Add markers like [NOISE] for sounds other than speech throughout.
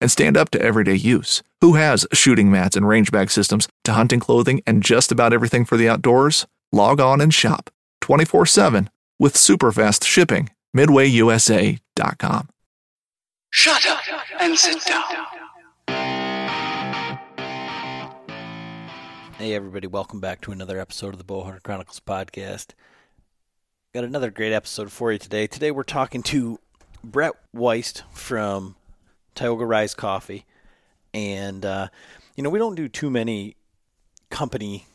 and stand up to everyday use. Who has shooting mats and range bag systems to hunting clothing and just about everything for the outdoors? Log on and shop 24 7 with super fast shipping. MidwayUSA.com. Shut up and sit down. Hey, everybody, welcome back to another episode of the Bowhunter Chronicles podcast. Got another great episode for you today. Today, we're talking to Bret Wiest from Tioga Rise Coffee. And, uh, you know, we don't do too many company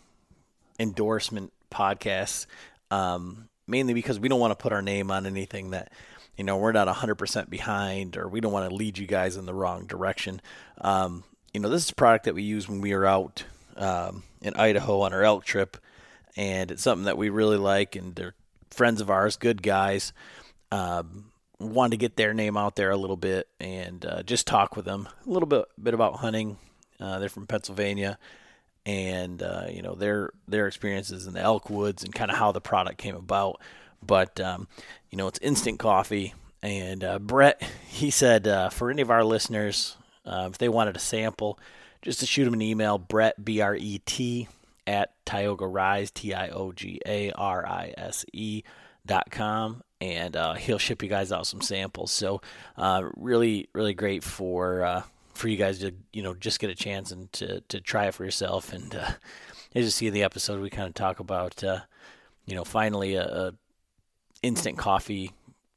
endorsement podcasts, um, mainly because we don't want to put our name on anything that, you know, we're not 100% behind or we don't want to lead you guys in the wrong direction. Um, you know, this is a product that we use when we are out um, in Idaho on our elk trip, and it's something that we really like, and they're friends of ours, good guys. Um, wanted to get their name out there a little bit and uh, just talk with them a little bit bit about hunting. Uh, they're from Pennsylvania, and uh, you know their their experiences in the elk woods and kind of how the product came about. But um, you know it's instant coffee, and uh, Bret [LAUGHS] he said uh, for any of our listeners uh, if they wanted a sample, just to shoot him an email, Bret B R E T at Tioga Rise T I O G A R I S E dot com and uh, [LAUGHS] he'll ship you guys out some samples. So uh, really, really great for uh, for you guys to you know just get a chance and to to try it for yourself. And uh, as you see in the episode, we kind of talk about uh, you know finally a, a, instant coffee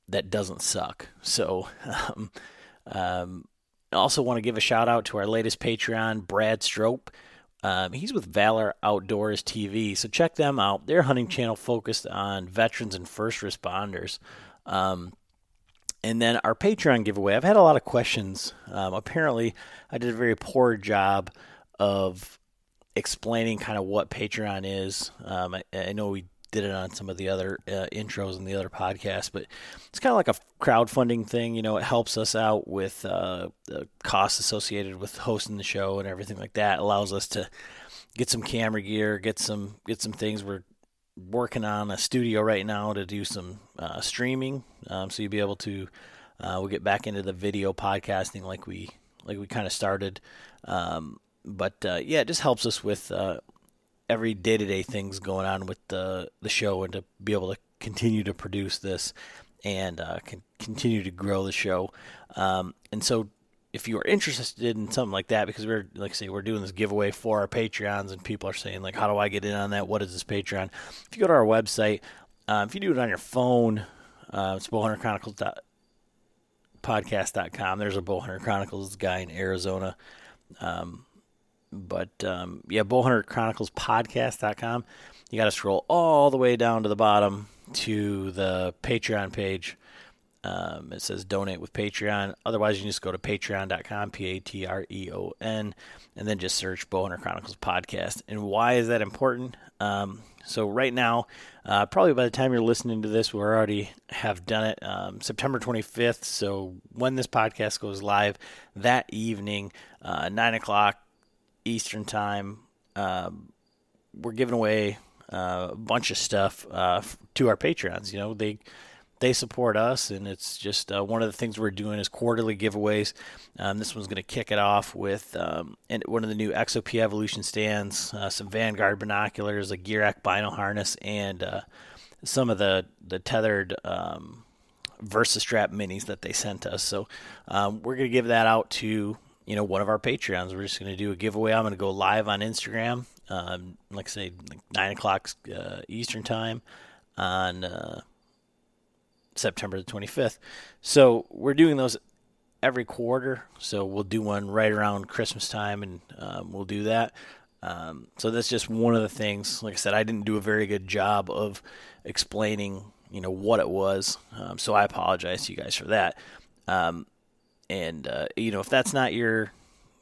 that doesn't suck. So. [LAUGHS] Um, um, also want to give a shout out to our latest Patreon, Brad Strope. Um, he's with Valor Outdoors TV, so check them out. Their hunting channel focused on veterans and first responders. Um, and then our Patreon giveaway. I've had a lot of questions. Um, apparently, I did a very poor job of explaining kind of what Patreon is. Um, I, I, know we did it on some of the other uh, intros and the other podcasts, but it's kind of like a crowdfunding thing. You know, it helps us out with uh, the costs associated with hosting the show and everything like that. It allows us to get some camera gear, get some get some things. We're working on a studio right now to do some uh, streaming, um, so you'll be able to. Uh, we'll get back into the video podcasting like we like we kind of started. Um, but uh, yeah, it just helps us with uh, every day to day things going on with the the show and to be able to continue to produce this and uh, continue to grow the show. Um, and so, if you are interested in something like that, because we're like I say, we're doing this giveaway for our Patreons, and people are saying like, "How do I get in on that? What is this Patreon?" If you go to our website, uh, if you do it on your phone, uh, it's Bowhunter Chronicles podcast.com. There's a Bowhunter Chronicles guy in Arizona. Um, but um, yeah, Bowhunter Chronicles podcast.com. You got to scroll all the way down to the bottom to the Patreon page. Um, it says donate with Patreon. Otherwise, you can just go to patreon.com, P A T R E O N, and then just search Bowhunter Chronicles podcast. And why is that important? Um, so, right now, uh, probably by the time you're listening to this, we already have done it um, September 25th. So, when this podcast goes live that evening, uh, 9 o'clock Eastern Time. Um, we're giving away uh, a bunch of stuff uh, to our patrons. You know, they they support us, and it's just uh, one of the things we're doing is quarterly giveaways. Um, this one's going to kick it off with um, and one of the new XOP Evolution stands, uh, some Vanguard binoculars, a Gear vinyl harness, and uh, some of the the tethered um, VersaStrap minis that they sent us. So um, we're going to give that out to you know one of our Patreons. We're just going to do a giveaway. I'm going to go live on Instagram, um, like I say, nine o'clock uh, Eastern time on uh, September the 25th. So we're doing those every quarter. So we'll do one right around Christmas time, and um, we'll do that. Um, so that's just one of the things. Like I said, I didn't do a very good job of explaining, you know, what it was. Um, so I apologize to you guys for that. Um, and uh, you know, if that's not your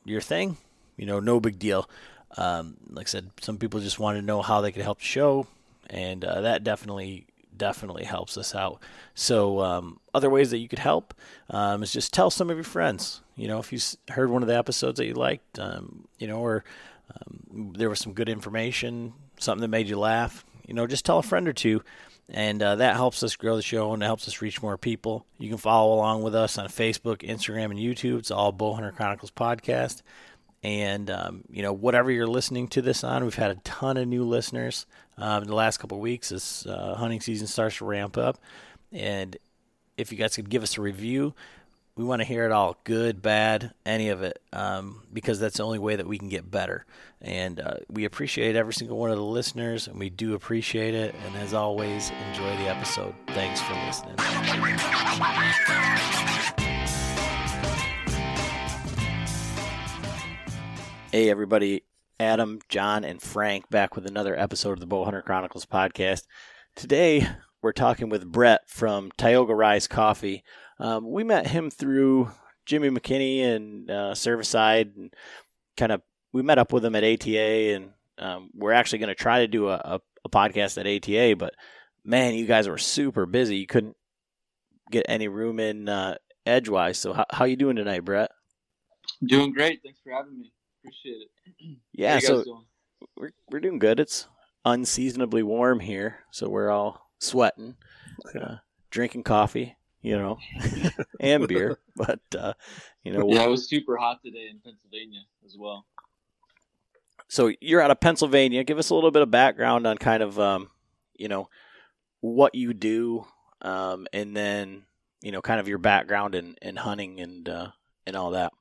your thing, you know, no big deal. Um, like I said, some people just want to know how they could help the show, and uh, that definitely definitely helps us out. So, um, other ways that you could help um, is just tell some of your friends. You know, if you heard one of the episodes that you liked, um, you know, or um, there was some good information, something that made you laugh, you know, just tell a friend or two. And uh, that helps us grow the show and it helps us reach more people. You can follow along with us on Facebook, Instagram, and YouTube. It's all Bowhunter Chronicles podcast. And, um, you know, whatever you're listening to this on, we've had a ton of new listeners um, in the last couple of weeks as uh, hunting season starts to ramp up. And if you guys could give us a review, we want to hear it all good, bad, any of it, um, because that's the only way that we can get better. And uh, we appreciate every single one of the listeners, and we do appreciate it. And as always, enjoy the episode. Thanks for listening. Hey, everybody. Adam, John, and Frank back with another episode of the Bowhunter Chronicles podcast. Today, we're talking with Bret from Tioga Rise Coffee. Um, we met him through Jimmy McKinney and uh, Cervicide, and kind of we met up with him at ATA, and um, we're actually going to try to do a, a, a podcast at ATA, but man, you guys were super busy. You couldn't get any room in uh, edgewise. So, how, how you doing tonight, Bret? Doing great. Thanks for having me. Appreciate it. [CLEARS THROAT] Yeah, so we're we're doing good. It's unseasonably warm here, so we're all sweating, uh, drinking coffee, you know, [LAUGHS] and beer. But uh, you know, yeah, it was super hot today in Pennsylvania as well. So you're out of Pennsylvania. Give us a little bit of background on kind of, um, you know, what you do, um, and then you know, kind of your background in, in hunting and uh, and all that.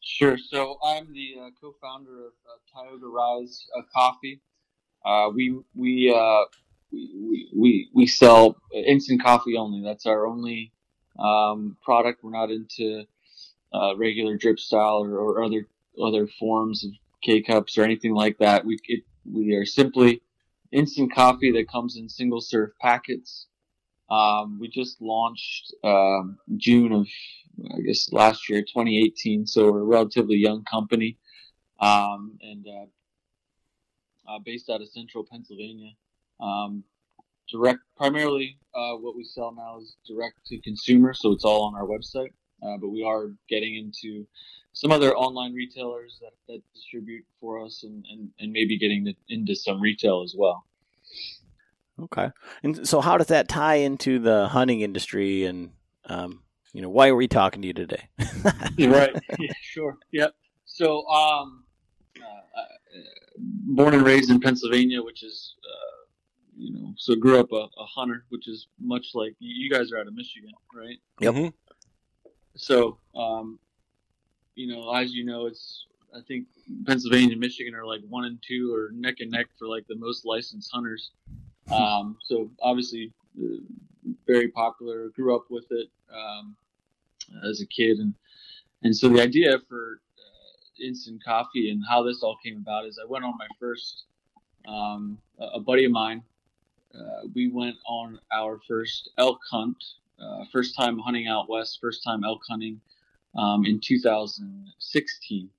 Sure. So I'm the uh, co-founder of uh, Tioga Rise uh, Coffee. Uh, we we, we we we sell instant coffee only. That's our only um, product. We're not into uh, regular drip style or, or, other other forms of K cups or anything like that. We it, we are simply instant coffee that comes in single serve packets. Um, we just launched um, June of I guess last year, 2018. So we're a relatively young company, um, and uh, uh, based out of Central Pennsylvania. Um, direct, primarily, uh, what we sell now is direct to consumer, so it's all on our website. Uh, but we are getting into some other online retailers that, that distribute for us, and, and, and maybe getting into some retail as well. Okay. And so, how does that tie into the hunting industry and um, you know, why are we talking to you today? [LAUGHS] right. [LAUGHS] Yeah, sure. Yep. So, um, uh, uh, born and raised in Pennsylvania, which is, uh, you know, so grew up a, a, hunter, which is much like you guys are out of Michigan, right? Yep. Mm-hmm. So, um, you know, as you know, it's I think Pennsylvania and Michigan are like one and two or neck and neck for like the most licensed hunters. Um, so obviously, uh, very popular. Grew up with it. Um, as a kid, and and so the idea for uh, instant coffee and how this all came about is I went on my first um, a buddy of mine. Uh, we went on our first elk hunt, uh, first time hunting out west, first time elk hunting um, in 2016,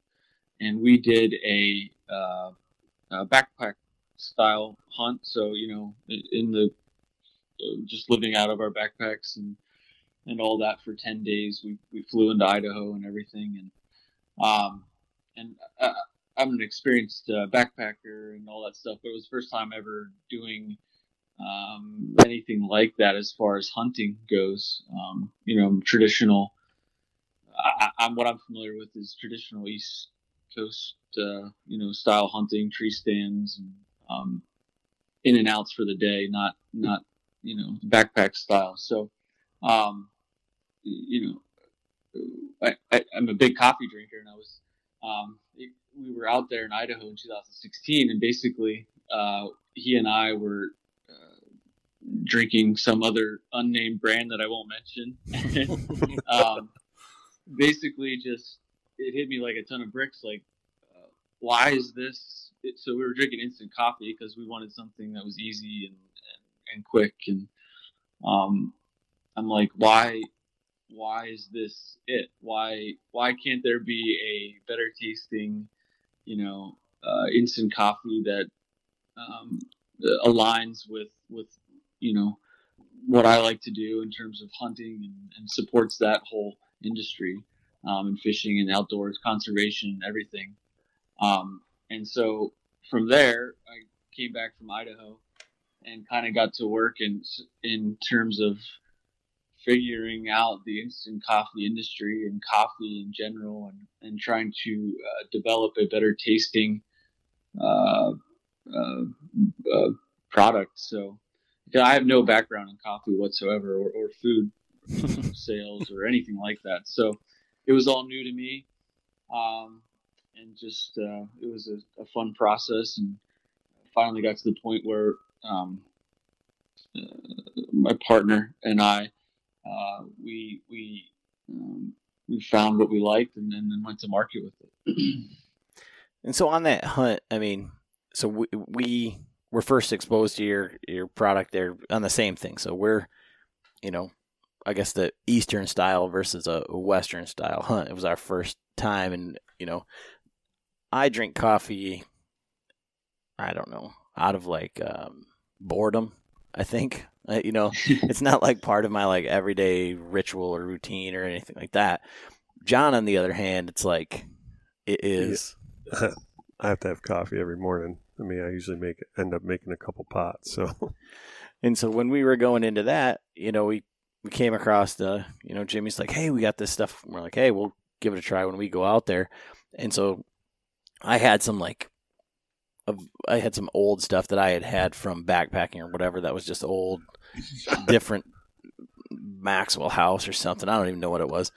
and we did a, uh, a backpack style hunt. So you know, in the uh, just living out of our backpacks and and all that for 10 days. We, we flew into Idaho and everything. And, um, and uh, I'm an experienced uh, backpacker and all that stuff, but it was the first time ever doing um, anything like that as far as hunting goes. Um, you know, traditional. I, I'm what I'm familiar with is traditional East Coast, uh, you know, style hunting, tree stands, and um, in and outs for the day, not not you know backpack style. So, um, you know, I, am a big coffee drinker, and I was um, it, we were out there in Idaho in 2016, and basically uh, he and I were drinking some other unnamed brand that I won't mention. [LAUGHS] um, basically, just it hit me like a ton of bricks. Like, uh, why is this? It, so we were drinking instant coffee because we wanted something that was easy and and, and quick. And um, I'm like, why? Why is this it? Why why can't there be a better tasting, you know, uh, instant coffee that um, aligns with with you know what I like to do in terms of hunting and, and supports that whole industry um, and fishing and outdoors conservation and everything. Um, and so from there, I came back from Idaho and kind of got to work in in terms of figuring out the instant coffee industry and coffee in general and, and trying to uh, develop a better tasting uh, uh, uh product. So I have no background in coffee whatsoever or, or food [LAUGHS] sales or anything like that. So it was all new to me. Um, and just, uh, it was a, a, fun process and finally got to the point where, um, uh, my partner and I, uh, we, we, um, we found what we liked and, and then went to market with it. [CLEARS THROAT] and so on that hunt, I mean, so we, we were first exposed to your your product there on the same thing. So we're, you know, I guess the Eastern style versus a Western style hunt. It was our first time, and you know, I drink coffee. I don't know, out of like um, boredom. I think uh, you know, [LAUGHS] it's not like part of my like everyday ritual or routine or anything like that. John, on the other hand, it's like it is. [LAUGHS] I have to have coffee every morning. I mean, I usually make end up making a couple pots. So, [LAUGHS] and so when we were going into that, you know, we we came across the, you know, Jimmy's like, hey, we got this stuff. we're like, hey, we'll give it a try when we go out there. And so I had some like, I had some old stuff that I had had from backpacking or whatever that was just old, [LAUGHS] different Maxwell House or something. I don't even know what it was.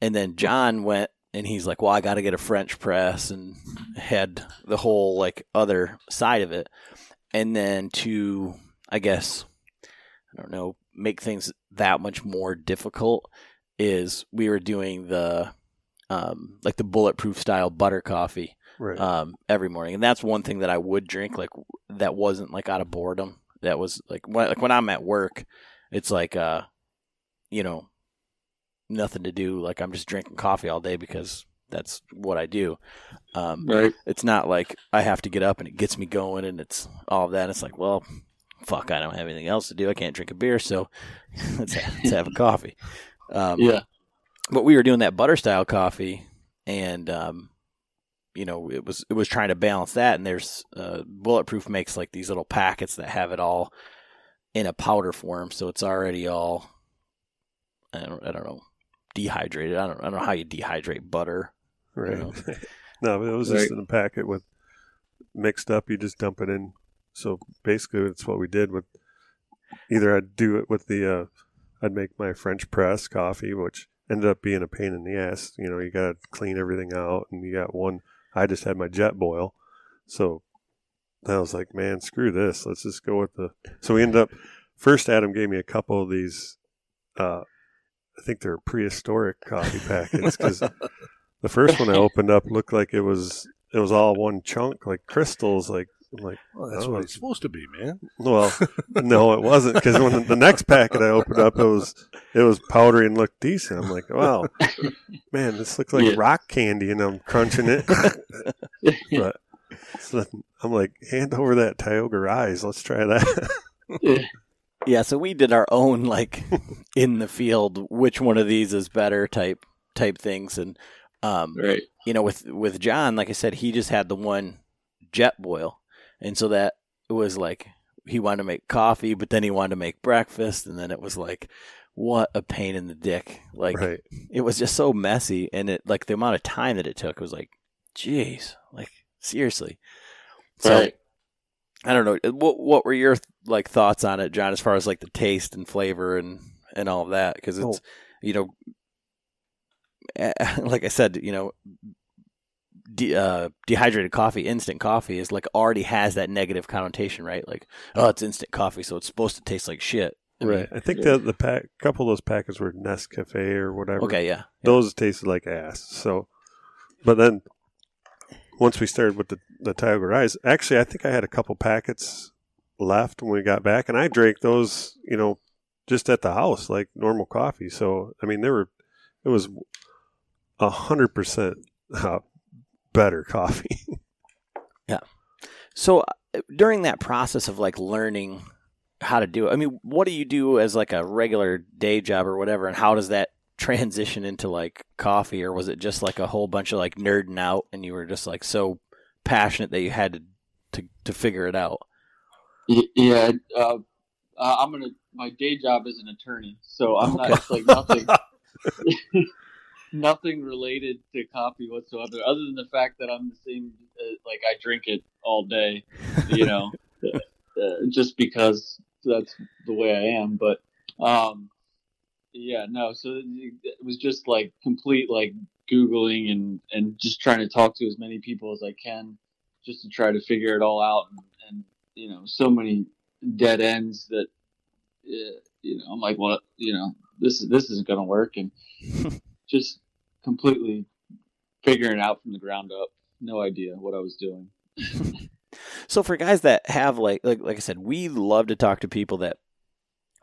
And then John went and he's like, "Well, I got to get a French press," and had the whole like other side of it, and then to I guess I don't know make things that much more difficult is we were doing the um, like the bulletproof style butter coffee right. um, every morning, and that's one thing that I would drink like that wasn't like out of boredom. That was like when, like when I'm at work, it's like uh, you know nothing to do. Like I'm just drinking coffee all day because that's what I do. Um, right. It's not like I have to get up and it gets me going and it's all of that. It's like, well, fuck, I don't have anything else to do. I can't drink a beer, so [LAUGHS] let's, have, let's have a coffee. Um, yeah. But we were doing that butter style coffee, and um, you know, it was it was trying to balance that. And there's uh, Bulletproof makes like these little packets that have it all in a powder form, so it's already all I don't, I don't know dehydrated. I don't, I don't know how you dehydrate butter. Right. You know? [LAUGHS] no, it was just in a packet with mixed up. You just dump it in. So basically, that's what we did with. Either I'd do it with the, uh, I'd make my French press coffee, which ended up being a pain in the ass. You know, you got to clean everything out, and you got one. I just had my Jetboil, so I was like, man, screw this. Let's just go with the. So we ended up. First, Adam gave me a couple of these uh, I think they're prehistoric coffee packets because the first one I opened up looked like it was it was all one chunk like crystals like I'm like well, that's oh, what it's supposed to be, man. Well, [LAUGHS] no, it wasn't because when the next packet I opened up, it was it was powdery and looked decent. I'm like, wow, man, this looks like yeah. rock candy, and I'm crunching it. [LAUGHS] but so I'm like, hand over that Tioga Rise. Let's try that. Yeah, so we did our own like [LAUGHS] in the field, which one of these is better type type things, and Um, Right. you know, with with John, like I said, he just had the one Jetboil, and so that it was like he wanted to make coffee, but then he wanted to make breakfast, and then it was like, what a pain in the dick! Like right. it was just so messy, and it like the amount of time that it took was like, jeez, like seriously. So Right. I don't know. What what were your like thoughts on it, John, as far as like the taste and flavor and and all of that? Because it's Oh. you know, eh, [LAUGHS] like I said, you know, de- uh, dehydrated coffee, instant coffee is like already has that negative connotation, right? Like, oh, it's instant coffee, so it's supposed to taste like shit. I mean, Right. I think Yeah. the the pack, couple of those packets were Nescafe or whatever. Okay. Yeah. Those tasted like ass. So, but then once we started with the the Tioga Rise, actually, I think I had a couple packets left when we got back, and I drank those, you know, just at the house like normal coffee. So, I mean, they were it was a hundred percent uh, better coffee. [LAUGHS] Yeah. So uh, during that process of like learning how to do it, I mean, what do you do as like a regular day job or whatever, and how does that transition into like coffee, or was it just like a whole bunch of like nerding out, and you were just like so passionate that you had to to, to figure it out? Yeah, uh, I'm gonna. My day job is an attorney, so I'm not like nothing, [LAUGHS] [LAUGHS] nothing related to coffee whatsoever, other than the fact that I'm the same. Uh, like I drink it all day, you know, [LAUGHS] uh, just because that's the way I am. But um, yeah, no. So it was just like complete like googling and and just trying to talk to as many people as I can, just to try to figure it all out and. and you know so many dead ends that uh, you know I'm like well you know this this isn't going to work and [LAUGHS] just completely figuring it out from the ground up no idea what I was doing [LAUGHS] So for guys that have like like like I said, we love to talk to people that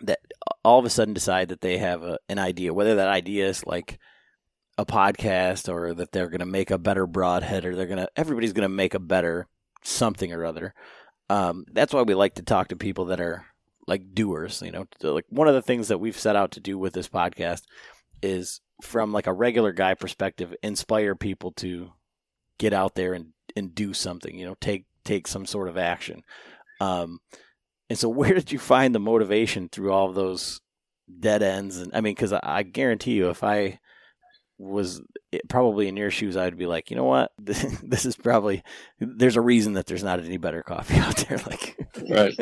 that all of a sudden decide that they have a, an idea, whether that idea is like a podcast or that they're going to make a better broadhead or they're going to everybody's going to make a better something or other. Um, that's why we like to talk to people that are like doers. You know, like one of the things that we've set out to do with this podcast is from like a regular guy perspective, inspire people to get out there and and do something. You know, take take some sort of action. Um, and so, [LAUGHS] where did you find the motivation through all of those dead ends? And I mean, because I, I guarantee you, if I was eh, probably in your shoes, I'd be like, you know what, [LAUGHS] this is probably there's a reason that there's not any better coffee [LAUGHS] out there. Like, right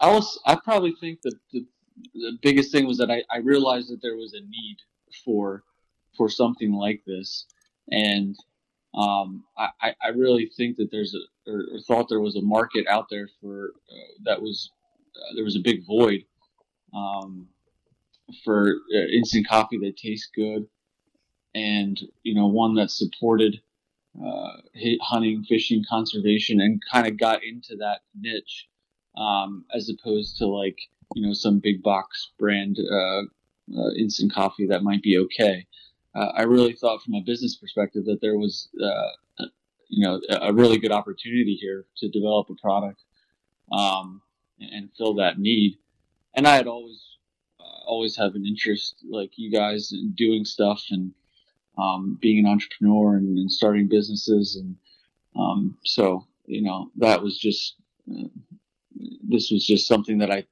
I was I probably think that the, the biggest thing was that I, I realized that there was a need for for something like this and um, I, I- really think that there's a or, or thought there was a market out there for uh, that was uh, there was a big void um, for uh, instant coffee that tastes good and you know one that supported uh, hunting, fishing, conservation, and kind of got into that niche um, as opposed to like you know some big box brand uh, uh, instant coffee that might be okay. Uh, I really thought from a business perspective that there was uh, you know a really good opportunity here to develop a product um, and, and fill that need. And I had always uh, always have an interest like you guys in doing stuff and um, being an entrepreneur and, and starting businesses and um, so you know that was just uh, this was just something that I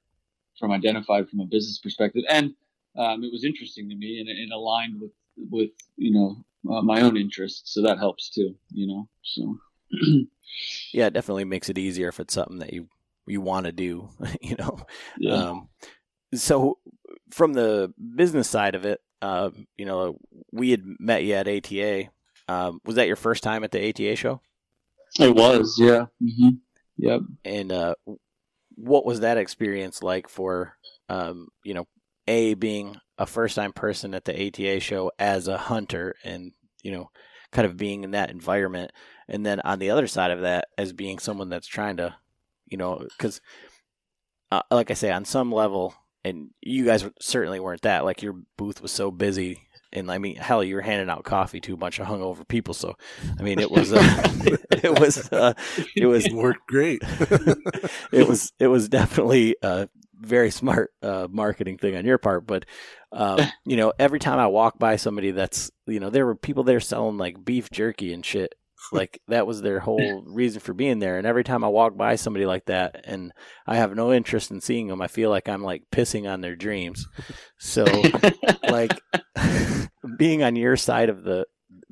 from identified from a business perspective and um, it was interesting to me and it aligned with with you know uh, my own interests so that helps too you know so [CLEARS THROAT] yeah, it definitely makes it easier if it's something that you you want to do. [LAUGHS] You know, yeah Um, so from the business side of it, uh, you know, we had met you at ATA. Um, was that your first time at the ATA show? it was yeah hmm yep And uh, what was that experience like for, um, you know, a being a first time person at the ATA show as a hunter, and you know, kind of being in that environment, and then on the other side of that, as being someone that's trying to, you know, because, uh, like I say, on some level, and you guys certainly weren't that. Like your booth was so busy. And I mean, hell, you were handing out coffee to a bunch of hungover people. So, I mean, it was, uh, [LAUGHS] it was, uh, it was Worked great. [LAUGHS] it was it was definitely uh, very [LAUGHS] smart uh, marketing thing on your part, but um, [LAUGHS] you know, every time I walk by somebody that's you know, there were people there selling like beef jerky and shit. [LAUGHS] Like that was their whole reason for being there. And every time I walk by somebody like that, and I have no interest in seeing them, I feel like I'm like pissing on their dreams. So, like, being on your side of the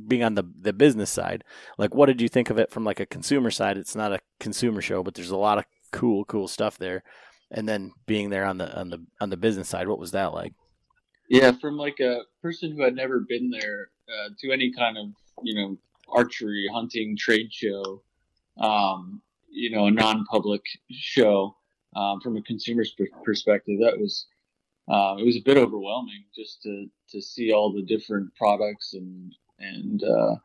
being on the the business side, like what did you think of it from like a consumer side? It's not a consumer show, but there's a lot of cool, cool stuff there. And then being there on the on the on the business side, what was that like? Yeah, from like a person who had never been there uh, to any kind of you know archery hunting trade show, um, you know, a non-public show um, from a consumer's perspective, that was um, it was a bit overwhelming just to to see all the different products and and uh,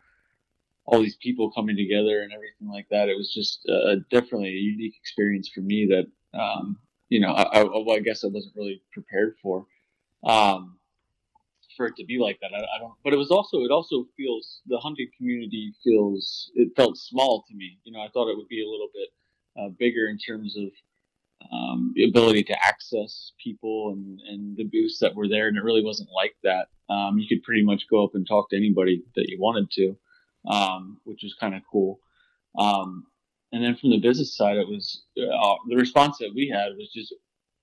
all these people coming together and everything like that. It was just uh, definitely a unique experience for me that um, you know I, I, well, I, guess I wasn't really prepared for um, for it to be like that. I, I, don't, but it was also it also feels the hunting community feels it felt small to me. You know, I thought it would be a little bit uh, bigger in terms of um, the ability to access people and, and the booths that were there, and it really wasn't like that. Um, you could pretty much go up and talk to anybody that you wanted to, um, which was kind of cool. Um, and then from the business side, it was uh, the response that we had was just,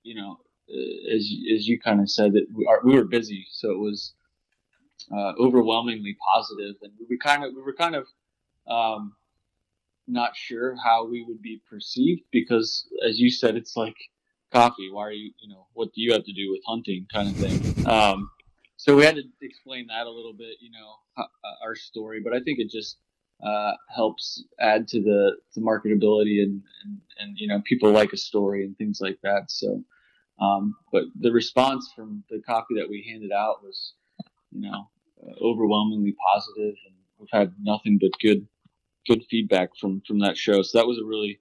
you know, uh, as as you kind of said that we, are, we were busy, so it was uh, overwhelmingly positive, and we were kind of we were kind of um, not sure how we would be perceived because, as you said, it's like coffee. Why are you, you know, what do you have to do with hunting, kind of thing. Um, so we had to explain that a little bit, you know, uh, our story. But I think it just uh, helps add to the, the marketability and, and, and you know people like a story and things like that. So, um, but the response from the copy that we handed out was, you know, uh, overwhelmingly positive, and we've had nothing but good good feedback from from that show. So that was a really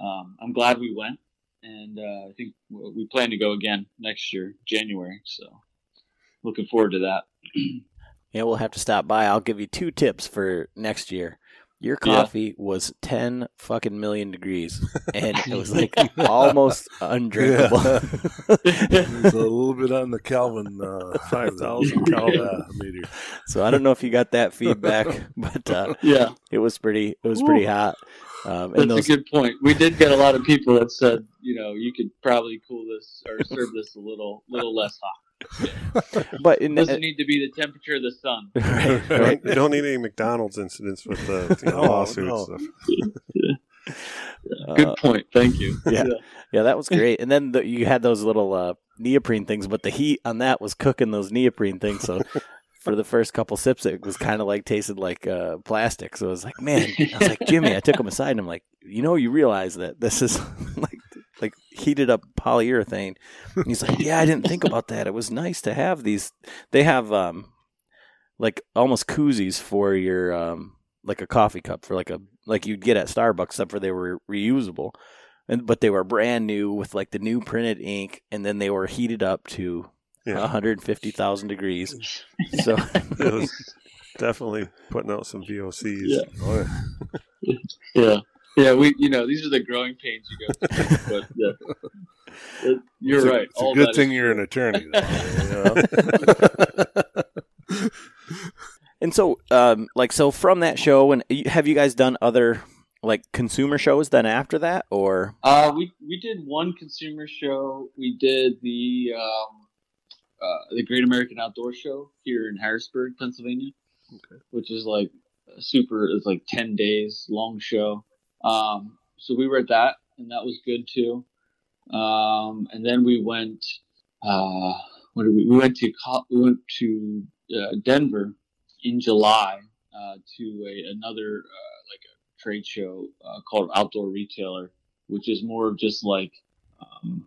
um, I'm glad we went, and uh, I think we plan to go again next year, January. So looking forward to that. [CLEARS THROAT] yeah, we'll have to stop by. I'll give you two tips for next year. Your coffee yeah. was ten fucking million degrees, and it was [LAUGHS] like almost undrinkable. Yeah. [LAUGHS] it was a little bit on the Kelvin, uh, five thousand Kelvin meter. So I don't know if you got that feedback, [LAUGHS] but uh, yeah, it was pretty. It was pretty hot. Um, That's those... a good point. We did get a lot of people that said, you know, you could probably cool this or serve this a little, little less hot. [LAUGHS] but it doesn't need to be the temperature of the sun. [LAUGHS] right, right. You don't need any McDonald's incidents with the you know, [LAUGHS] lawsuits. No. Stuff. Good point. Thank you. Yeah, yeah, yeah that was great. And then the, you had those little uh, neoprene things, but the heat on that was cooking those neoprene things. So for the first couple sips, it was kind of like tasted like uh, plastic. So I was like, man, I was like, Jimmy, I took him aside and I'm like, you know, you realize that this is like like heated up polyurethane. And he's like, "Yeah, I didn't think about that. It was nice to have these. They have um like almost koozies for your um like a coffee cup for like a like you'd get at Starbucks, except for they were reusable." And, but they were brand new with like the new printed ink, and then they were heated up to yeah. 150,000 degrees. So [LAUGHS] it was definitely putting out some VOCs. Yeah. [LAUGHS] yeah. Yeah, we you know these are the growing pains you go through. but [LAUGHS] yeah, you're it's right. A, it's a good thing you're an attorney. Though, you know? [LAUGHS] [LAUGHS] and so, um, like, so from that show, and have you guys done other like consumer shows then after that, or? Uh, we we did one consumer show. We did the um, uh, the Great American Outdoor Show here in Harrisburg, Pennsylvania, okay. which is like super. It's like ten days long show. Um, so we were at that, and that was good too. Um, and then we went. Uh, what did we? We went to we went to uh, Denver in July uh, to a, another uh, like a trade show uh, called Outdoor Retailer, which is more of just like um,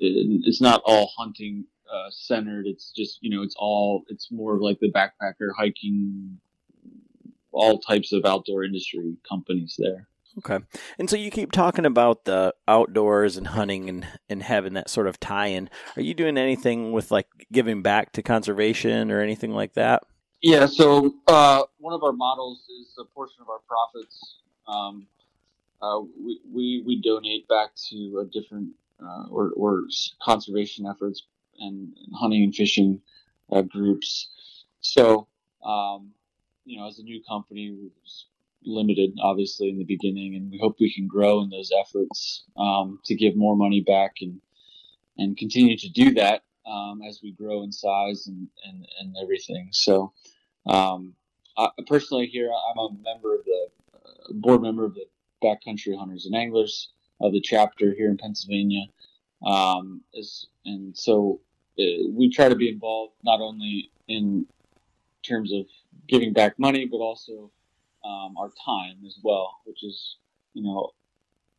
it, it's not all hunting uh, centered. It's just you know it's all it's more of like the backpacker hiking, all types of outdoor industry companies there. Okay. And so you keep talking about the outdoors and hunting and, and having that sort of tie in. Are you doing anything with like giving back to conservation or anything like that? Yeah. So uh, one of our models is a portion of our profits. Um, uh, we, we, we donate back to a different uh, or, or conservation efforts and, hunting and fishing uh, groups. So, um, you know, as a new company, limited, obviously, in the beginning, and we hope we can grow in those efforts um, to give more money back and and continue to do that um, as we grow in size and, and, and everything. So, um, I, personally, here I'm a member of the uh, board member of the Backcountry Hunters and Anglers of the chapter here in Pennsylvania. Um, is, and so uh, we try to be involved not only in terms of giving back money, but also um, our time as well, which is, you know,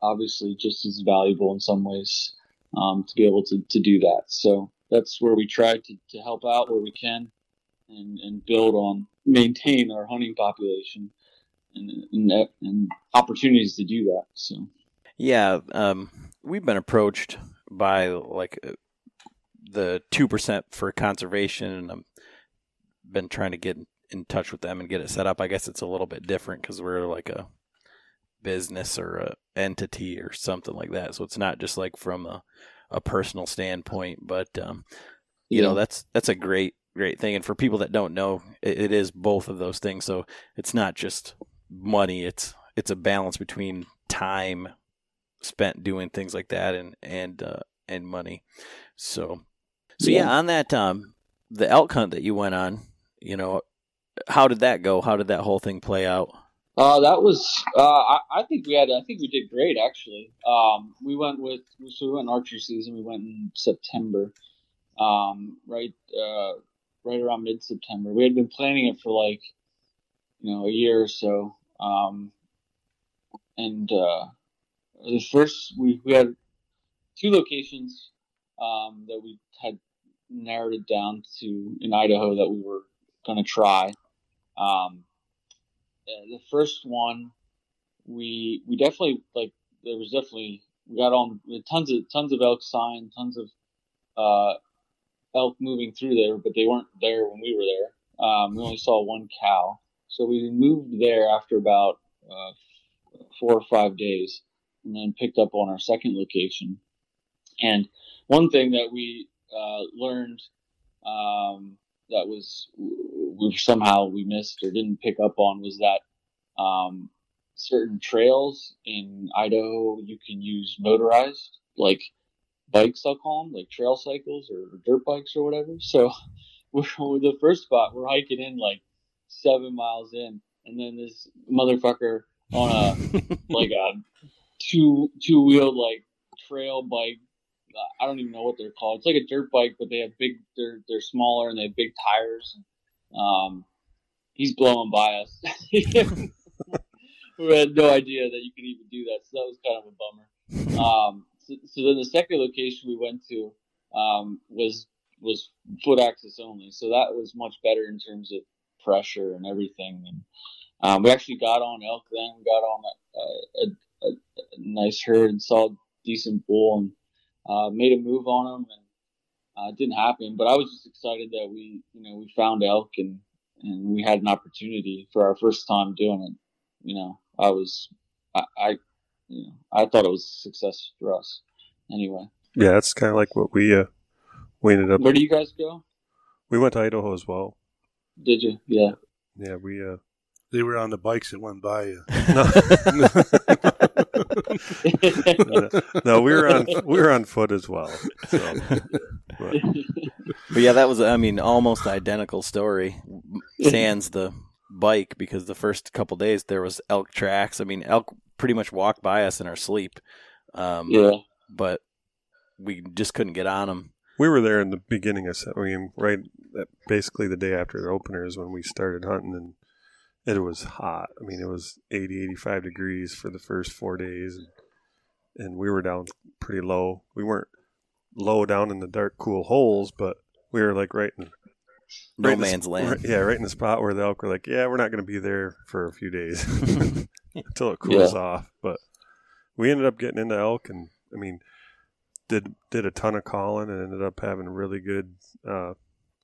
obviously just as valuable in some ways um, to be able to, to do that. So that's where we try to, to help out where we can and, and build on, maintain our hunting population and, and, and opportunities to do that. So, yeah, um, we've been approached by like uh, the 2% for conservation and I've been trying to get in touch with them and get it set up. I guess it's a little bit different because we're like a business or a entity or something like that. So it's not just like from a, a personal standpoint, but um, you yeah. know that's that's a great great thing. And for people that don't know, it, it is both of those things. So it's not just money; it's it's a balance between time spent doing things like that and and uh, and money. So so yeah, yeah on that um the elk hunt that you went on, you know, how did that go? How did that whole thing play out? Uh, that was uh, I, I, think we had I think we did great actually. Um, we went with so we went archery season. We went in September, um, right uh, right around mid September. We had been planning it for like you know a year or so, um, and uh, the first we we had two locations um, that we had narrowed it down to in Idaho that we were going to try. Um, uh, the first one, we we definitely like there was definitely we got on tons of tons of elk sign, tons of uh, elk moving through there, but they weren't there when we were there. Um, we only saw one cow, so we moved there after about uh, four or five days, and then picked up on our second location. And one thing that we uh, learned um, that was we somehow we missed or didn't pick up on was that um, certain trails in Idaho you can use motorized like bikes I'll call them like trail cycles or dirt bikes or whatever. So [LAUGHS] we're, we're the first spot we're hiking in like seven miles in, and then this motherfucker on a [LAUGHS] like a two two wheeled like trail bike I don't even know what they're called. It's like a dirt bike, but they have big. They're they're smaller and they have big tires. Um, he's blowing by us. [LAUGHS] we had no idea that you could even do that, so that was kind of a bummer. Um, so, so, then the second location we went to um, was was foot access only, so that was much better in terms of pressure and everything. And um, we actually got on elk then. Got on a, a, a, a nice herd and saw a decent bull and uh, made a move on them, and uh, it didn't happen. But I was just excited that we, you know, we found elk and and we had an opportunity for our first time doing it. You know, I was, I, I you know, I thought it was a success for us. Anyway. Yeah, it's kind of like what we uh, we ended up. Where do you guys go? We went to Idaho as well. Did you? Yeah. Yeah, we uh, they were on the bikes that went by you. No, [LAUGHS] [LAUGHS] [LAUGHS] [LAUGHS] no we were on we were on foot as well. So. But. but. yeah, that was I mean almost identical story. Sans the bike because the first couple days there was elk tracks. I mean elk pretty much walked by us in our sleep. Um, yeah, but we just couldn't get on them. We were there in the beginning of I mean right basically the day after the opener is when we started hunting and it was hot. I mean, it was 80, 85 degrees for the first four days. And, and we were down pretty low. We weren't low down in the dark, cool holes, but we were like right in no right man's the, land. Right, yeah, right in the spot where the elk were like, yeah, we're not going to be there for a few days [LAUGHS] [LAUGHS] until it cools yeah. off. But we ended up getting into elk, and I mean, did did a ton of calling, and ended up having a really good uh,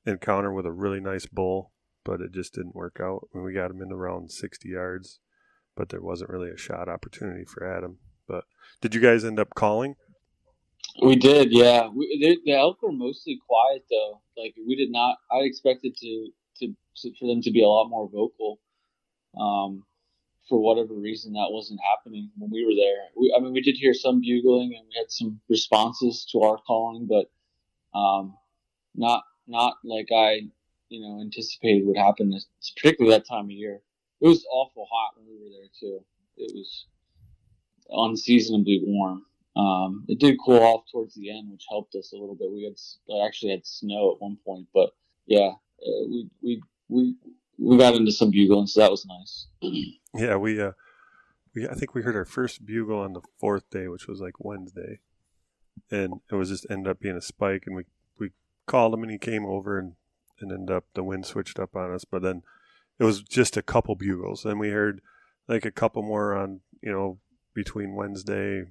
encounter with a really nice bull but it just didn't work out. When we got him in around 60 yards, but there wasn't really a shot opportunity for Adam. But did you guys end up calling? We did, yeah. We, they, the elk were mostly quiet though. Like we did not. I expected to, to, to for them to be a lot more vocal. Um, for whatever reason, that wasn't happening when we were there. We, I mean, we did hear some bugling and we had some responses to our calling, but um, not not like I, you know, anticipated would happen. This, particularly that time of year. It was awful hot when we were there too. It was unseasonably warm. Um, it did cool off towards the end, which helped us a little bit. We had actually had snow at one point, but yeah, uh, we we we we got into some bugling, so that was nice. [CLEARS THROAT] yeah, we uh, we I think we heard our first bugle on the fourth day, which was like Wednesday, and it was just ended up being a spike, and we we called him, and he came over, and and ended up the wind switched up on us, but then it was just a couple bugles, and we heard like a couple more on you know between Wednesday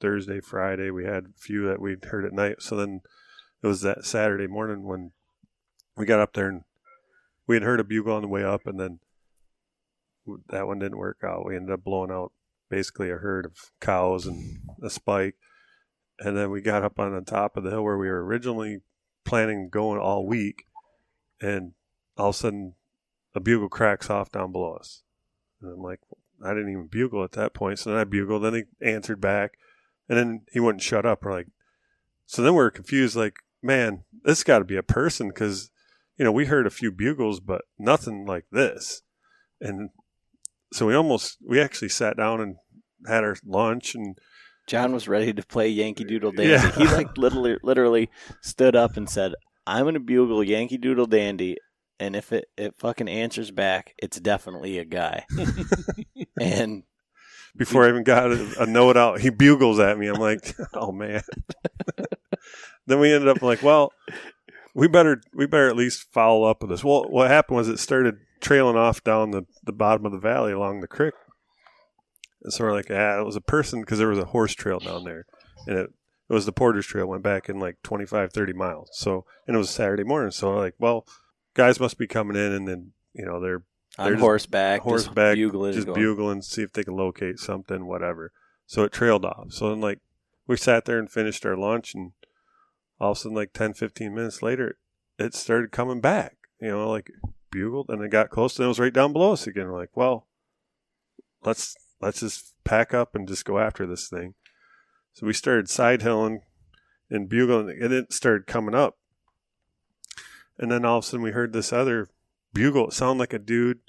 Thursday, Friday. We had a few that we'd heard at night. So then it was that Saturday morning when we got up there and we had heard a bugle on the way up, and then that one didn't work out. We ended up blowing out basically a herd of cows and a spike. And then we got up on the top of the hill where we were originally planning going all week, and all of a sudden a bugle cracks off down below us. And I'm like, I didn't even bugle at that point. So then I bugled. Then he answered back and then he wouldn't shut up. We're like, so then we're confused. Like, man, this got to be a person because you know we heard a few bugles, but nothing like this. And so we almost we actually sat down and had our lunch and. John was ready to play Yankee Doodle Dandy. Yeah. he like literally, literally stood up and said, "I'm going to bugle Yankee Doodle Dandy, and if it it fucking answers back, it's definitely a guy." [LAUGHS] and before I even got a, a note out. He bugles at me. I'm like, [LAUGHS] oh man. [LAUGHS] then we ended up like, well, we better we better at least follow up with this. Well, what happened was it started trailing off down the, the bottom of the valley along the creek. And so we're like, ah, it was a person because there was a horse trail down there, and it it was the Porter's Trail. Went back in like 25, 30 miles. So and it was Saturday morning. So like, well, guys must be coming in, and then you know they're on horseback, horseback, just bugling, just bugling, see if they can locate something, whatever. So it trailed off. So then, like, we sat there and finished our lunch, and all of a sudden, like 10, 15 minutes later, it started coming back. You know, like bugled, and it got close, and it was right down below us again. We're like, well, let's let's just pack up and just go after this thing. So we started side hilling and bugling, and it started coming up. And then all of a sudden, we heard this other bugle. It sounded like a dude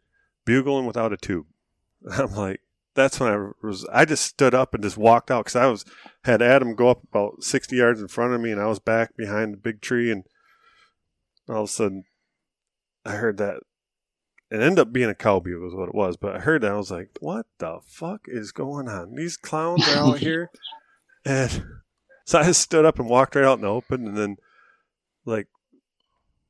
bugling without a tube. [LAUGHS] I'm like, that's when I was. I just stood up and just walked out because I was had Adam go up about 60 yards in front of me, and I was back behind the big tree, and all of a sudden, I heard that. It ended up being a cow bugle, is what it was. But I heard that I was like, "What the fuck is going on? These clowns are out [LAUGHS] here!" And so I just stood up and walked right out in the open, and then, like,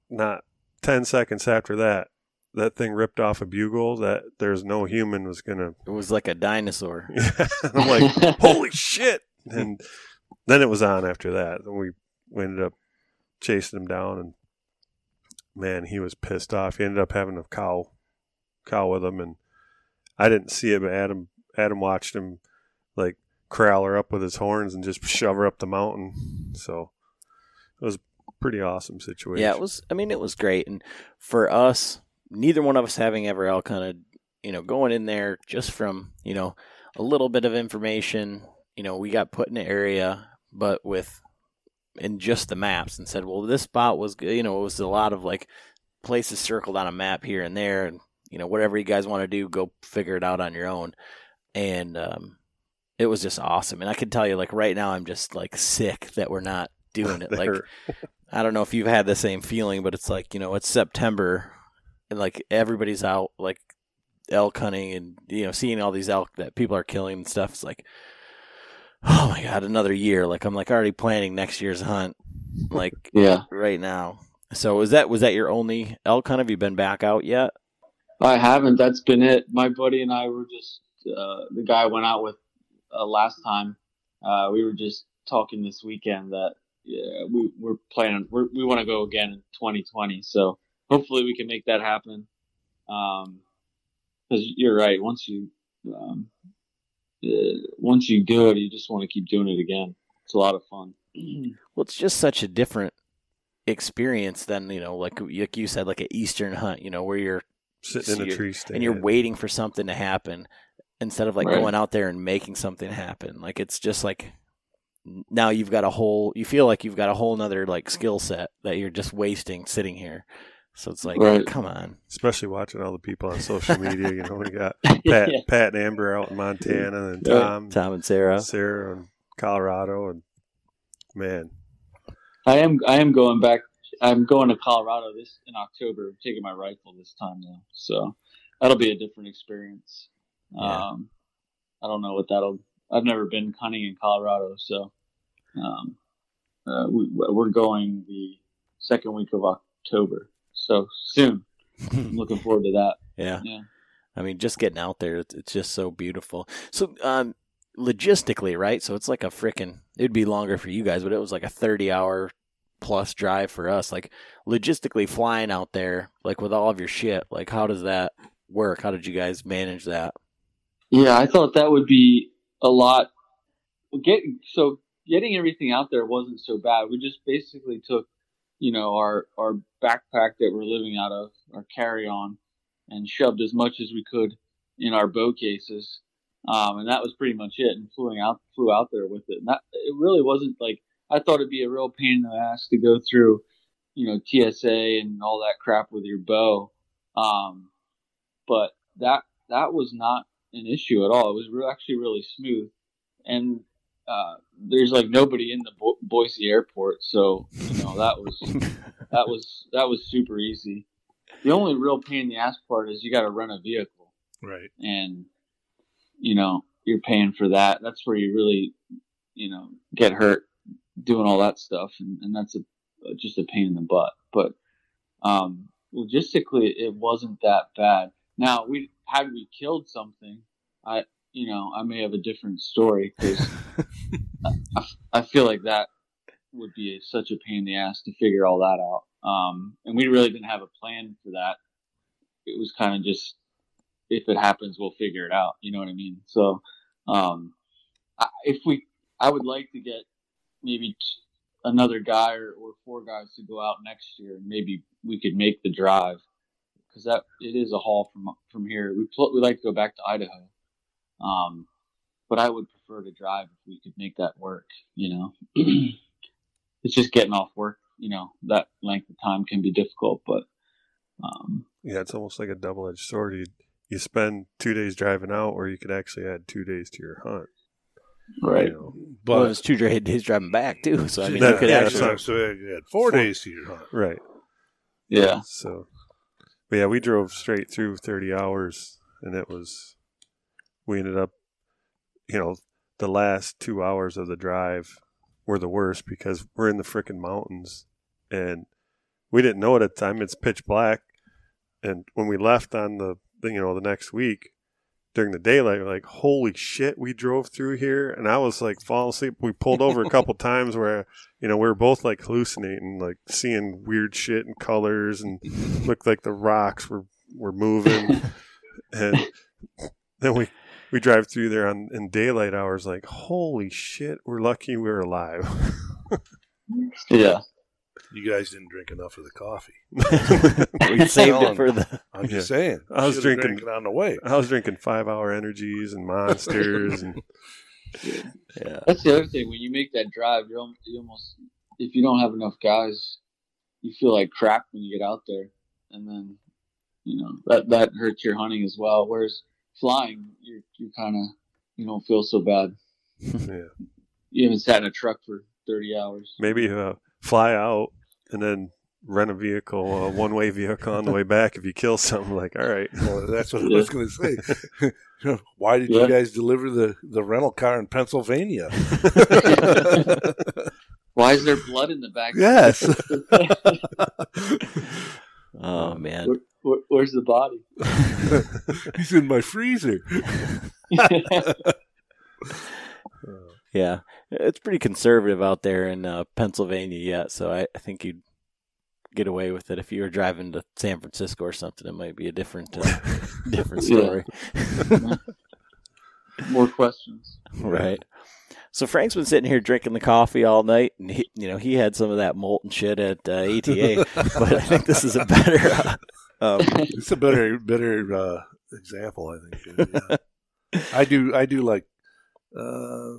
not 10 seconds after that, that thing ripped off a bugle that there's no human was going to. It was like a dinosaur. [LAUGHS] I'm like, [LAUGHS] holy shit. And then it was on after that. And we, we ended up chasing him down and man, he was pissed off. He ended up having a cow, cow with him. And I didn't see it, but Adam, Adam watched him like corral her up with his horns and just [LAUGHS] shove her up the mountain. So it was pretty awesome situation. Yeah, it was. I mean, it was great, and for us, neither one of us having ever elk hunted, you know, going in there just from you know a little bit of information. You know, we got put in the area, but with in just the maps and said, well, this spot was good. you know it was a lot of like places circled on a map here and there, and you know whatever you guys want to do, go figure it out on your own, and um, it was just awesome. And I can tell you, like right now, I'm just like sick that we're not doing it. like [LAUGHS] [LAUGHS] I don't know if you've had the same feeling, but it's like you know it's September, and like everybody's out like elk hunting and you know seeing all these elk that people are killing and stuff. It's like, oh my god, another year. Like I'm like already planning next year's hunt. Like yeah, right now. So was that was that your only elk hunt? Have you been back out yet? I haven't. That's been it. My buddy and I were just uh, the guy I went out with uh, last time. Uh, we were just talking this weekend that yeah, we, we're planning. We're, we want to go again in 2020. So hopefully we can make that happen. Um, because you're right. Once you, um, uh, once you do it, you just want to keep doing it again. It's a lot of fun. [CLEARS THROAT] well, it's just such a different experience than you know, like like you said, like an eastern hunt. You know, where you're Sitting in a tree stand. and you're waiting for something to happen instead of like Right. going out there and making something happen. Like it's just like now you've got a whole. You feel like you've got a whole nother like skill set that you're just wasting sitting here. So it's like, Right. come on. Especially watching all the people on social [LAUGHS] media. You know, we got Yeah. Pat, Pat and Amber out in Montana, and Yeah. Tom, Tom and Sarah. Sarah in Colorado, and man, I am I am going back. I'm going to Colorado this in October. I'm taking my rifle this time though, so that'll be a different experience. Yeah. Um, I don't know what that'll. I've never been hunting in Colorado, so um, uh, we, we're going the second week of October. So soon. I'm [LAUGHS] looking forward to that. Yeah. Yeah. I mean, just getting out there, it's, it's just so beautiful. So, um, logistically, right? So it's like a freaking, it'd be longer for you guys, but it was like a 30 hour plus drive for us. Like, logistically flying out there, like with all of your shit, like, how does that work? How did you guys manage that? Yeah, I thought that would be a lot. Get so getting everything out there wasn't so bad. We just basically took, you know, our our backpack that we're living out of, our carry on, and shoved as much as we could in our bow cases, um, and that was pretty much it. And flew out flew out there with it. And that it really wasn't like I thought it'd be a real pain in the ass to go through, you know, TSA and all that crap with your bow. Um, but that that was not an issue at all. It was re- actually really smooth, and uh, there's like nobody in the Bo- Boise airport, so you know that was [LAUGHS] that was that was super easy. The only real pain in the ass part is you got to rent a vehicle, Right. and you know you're paying for that. That's where you really, you know, get hurt doing all that stuff, and, and that's a just a pain in the butt. But um, logistically, it wasn't that bad. Now, we had we killed something, I you know I may have a different story because [LAUGHS] I, I feel like that would be such a pain in the ass to figure all that out. Um, and we really didn't have a plan for that. It was kind of just if it happens, we'll figure it out. You know what I mean? So, um, I, if we, I would like to get maybe t- another guy or, or four guys to go out next year, and maybe we could make the drive because that it is a haul from from here. We pl- we like to go back to Idaho, um, but I would prefer to drive if we could make that work. You know, [CLEARS THROAT] it's just getting off work. You know, that length of time can be difficult, but um, yeah, it's almost like a double edged sword. You you spend two days driving out, or you could actually add two days to your hunt. right. You know? But it was two days driving back, too. So, I mean, That- you could yeah, actually. so- so you had four days to your hunt. Right. Yeah. So, but yeah, we drove straight through 30 hours, and it was, we ended up, you know, the last two hours of the drive were the worst because we're in the frickin' mountains, and we didn't know it at the time. It's pitch black, and when we left on the you know, the next week during the daylight, like, holy shit, we drove through here, and I was like falling asleep. We pulled over a couple [LAUGHS] times where you know, we were both like hallucinating, like seeing weird shit and colors, and looked like the rocks were were moving. [LAUGHS] and then we we drive through there on in daylight hours, like holy shit, we're lucky we're alive. [LAUGHS] Yeah. You guys didn't drink enough of the coffee. [LAUGHS] we saved it for the. I'm Yeah. just saying. I was Should've drinking- drank it on the way. I was drinking five hour energies and monsters, and [LAUGHS] Yeah. That's the other thing. When you make that drive, you're al- you almost if you don't have enough guys, you feel like crap when you get out there, and then you know that that hurts your hunting as well. Whereas flying, you're you kind of you don't feel so bad. [LAUGHS] yeah, You haven't sat in a truck for thirty hours. maybe uh, fly out and then rent a vehicle, a one way vehicle on the way back. If you kill something, like all right, Well, that's what I was going to say. [LAUGHS] Why did Yeah. you guys deliver the, the rental car in Pennsylvania? [LAUGHS] Why is there blood in the back? yes. [LAUGHS] Oh, man. Where, where, where's the body? He's in my freezer. Yeah, it's pretty conservative out there in uh, Pennsylvania yet, so I, I think you'd get away with it. If you were driving to San Francisco or something, it might be a different uh, [LAUGHS] different story, [LAUGHS] More questions. [LAUGHS] right? So Frank's been sitting here drinking the coffee all night, and he, you know he had some of that molten shit at uh, ATA, but I think this is a better. Uh, um, it's a better better uh, example, I think. Yeah. I do I do like uh,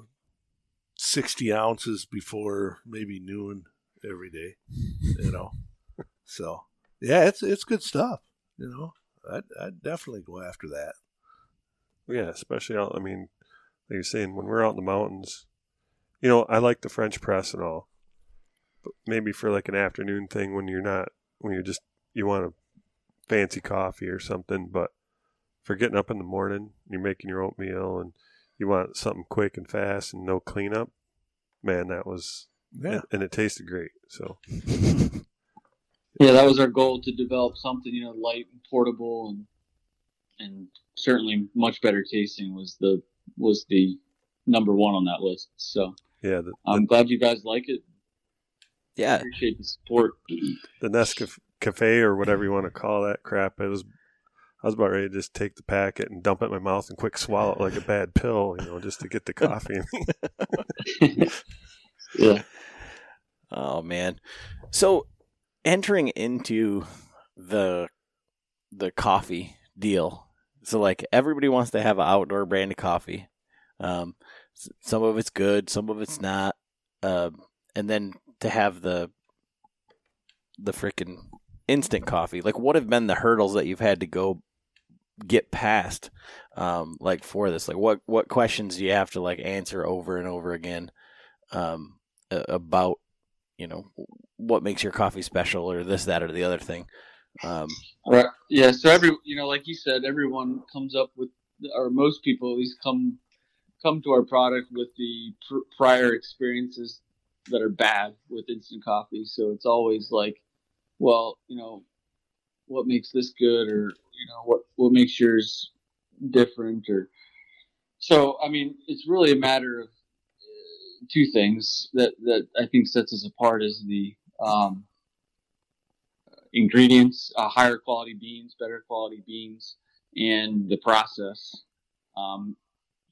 sixty ounces before maybe noon every day. You know, [LAUGHS] so yeah, it's it's good stuff. You know, I'd, I'd definitely go after that. Yeah, especially out. I mean, like you're saying, when we're out in the mountains, you know, I like the French press and all, but maybe for like an afternoon thing when you're not, when you're just, you want a fancy coffee or something, but for getting up in the morning, you're making your oatmeal and you want something quick and fast and no cleanup, man, that was, Yeah. and it tasted great. So, [LAUGHS] Yeah, that was our goal to develop something you know light and portable and and certainly much better tasting was the was the number one on that list. So yeah, the, I'm glad you guys like it. yeah, Appreciate the support. the Nescafe or whatever you want to call that crap. It was, I was about ready to just take the packet and dump it in my mouth and quick swallow it like a bad pill, you know, just to get the coffee. [LAUGHS] Yeah. Oh man. So entering into the the coffee deal. So like everybody wants to have an outdoor brand of coffee. Um some of it's good, some of it's not. Um and then to have the the freaking instant coffee. Like what have been the hurdles that you've had to go get past um like for this? Like what what questions do you have to like answer over and over again um about you know what makes your coffee special or this that or the other thing um Right. Yeah. So every you know, like you said, everyone comes up with, or most people at least come come to our product with the pr- prior experiences that are bad with instant coffee. So it's always like, well, you know, what makes this good, or you know, what what makes yours different, or so. I mean, it's really a matter of uh, two things that that I think sets us apart is the um, ingredients, uh, higher quality beans, better quality beans, and the process. Um,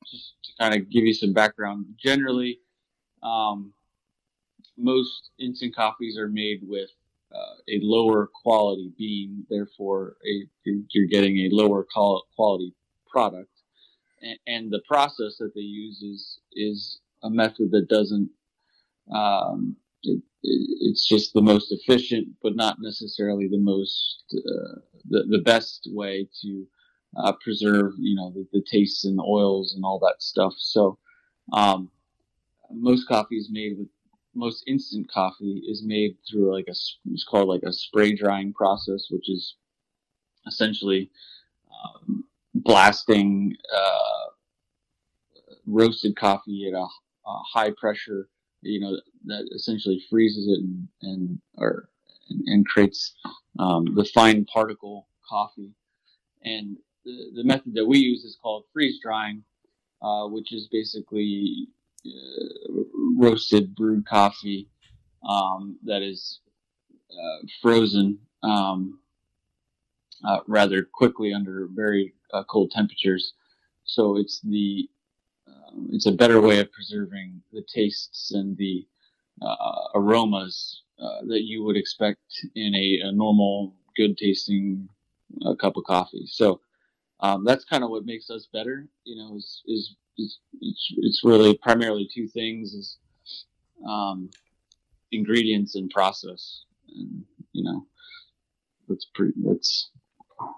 just to kind of give you some background, generally, um, most instant coffees are made with uh, a lower quality bean, therefore, a, you're, getting a lower quality product. And, and the process that they use is is a method that doesn't um, it, it's just the most efficient, but not necessarily the most uh, the the best way to uh, preserve, you know, the, the tastes and the oils and all that stuff. So, um, most coffee is made with most instant coffee is made through like a it's called like a spray drying process, which is essentially um, blasting uh, roasted coffee at a, a high pressure you know that essentially freezes it and and or and, and creates um, the fine particle coffee. And the, the method that we use is called freeze drying, uh, which is basically roasted brewed coffee um, that is uh, frozen um, uh, rather quickly under very uh, cold temperatures. So it's the um, it's a better way of preserving the tastes and the uh, aromas uh, that you would expect in a, a normal, good tasting uh, cup of coffee. So um, that's kind of what makes us better. You know, is is, is it's, it's really primarily two things: is um, ingredients and process. And you know, that's pretty. That's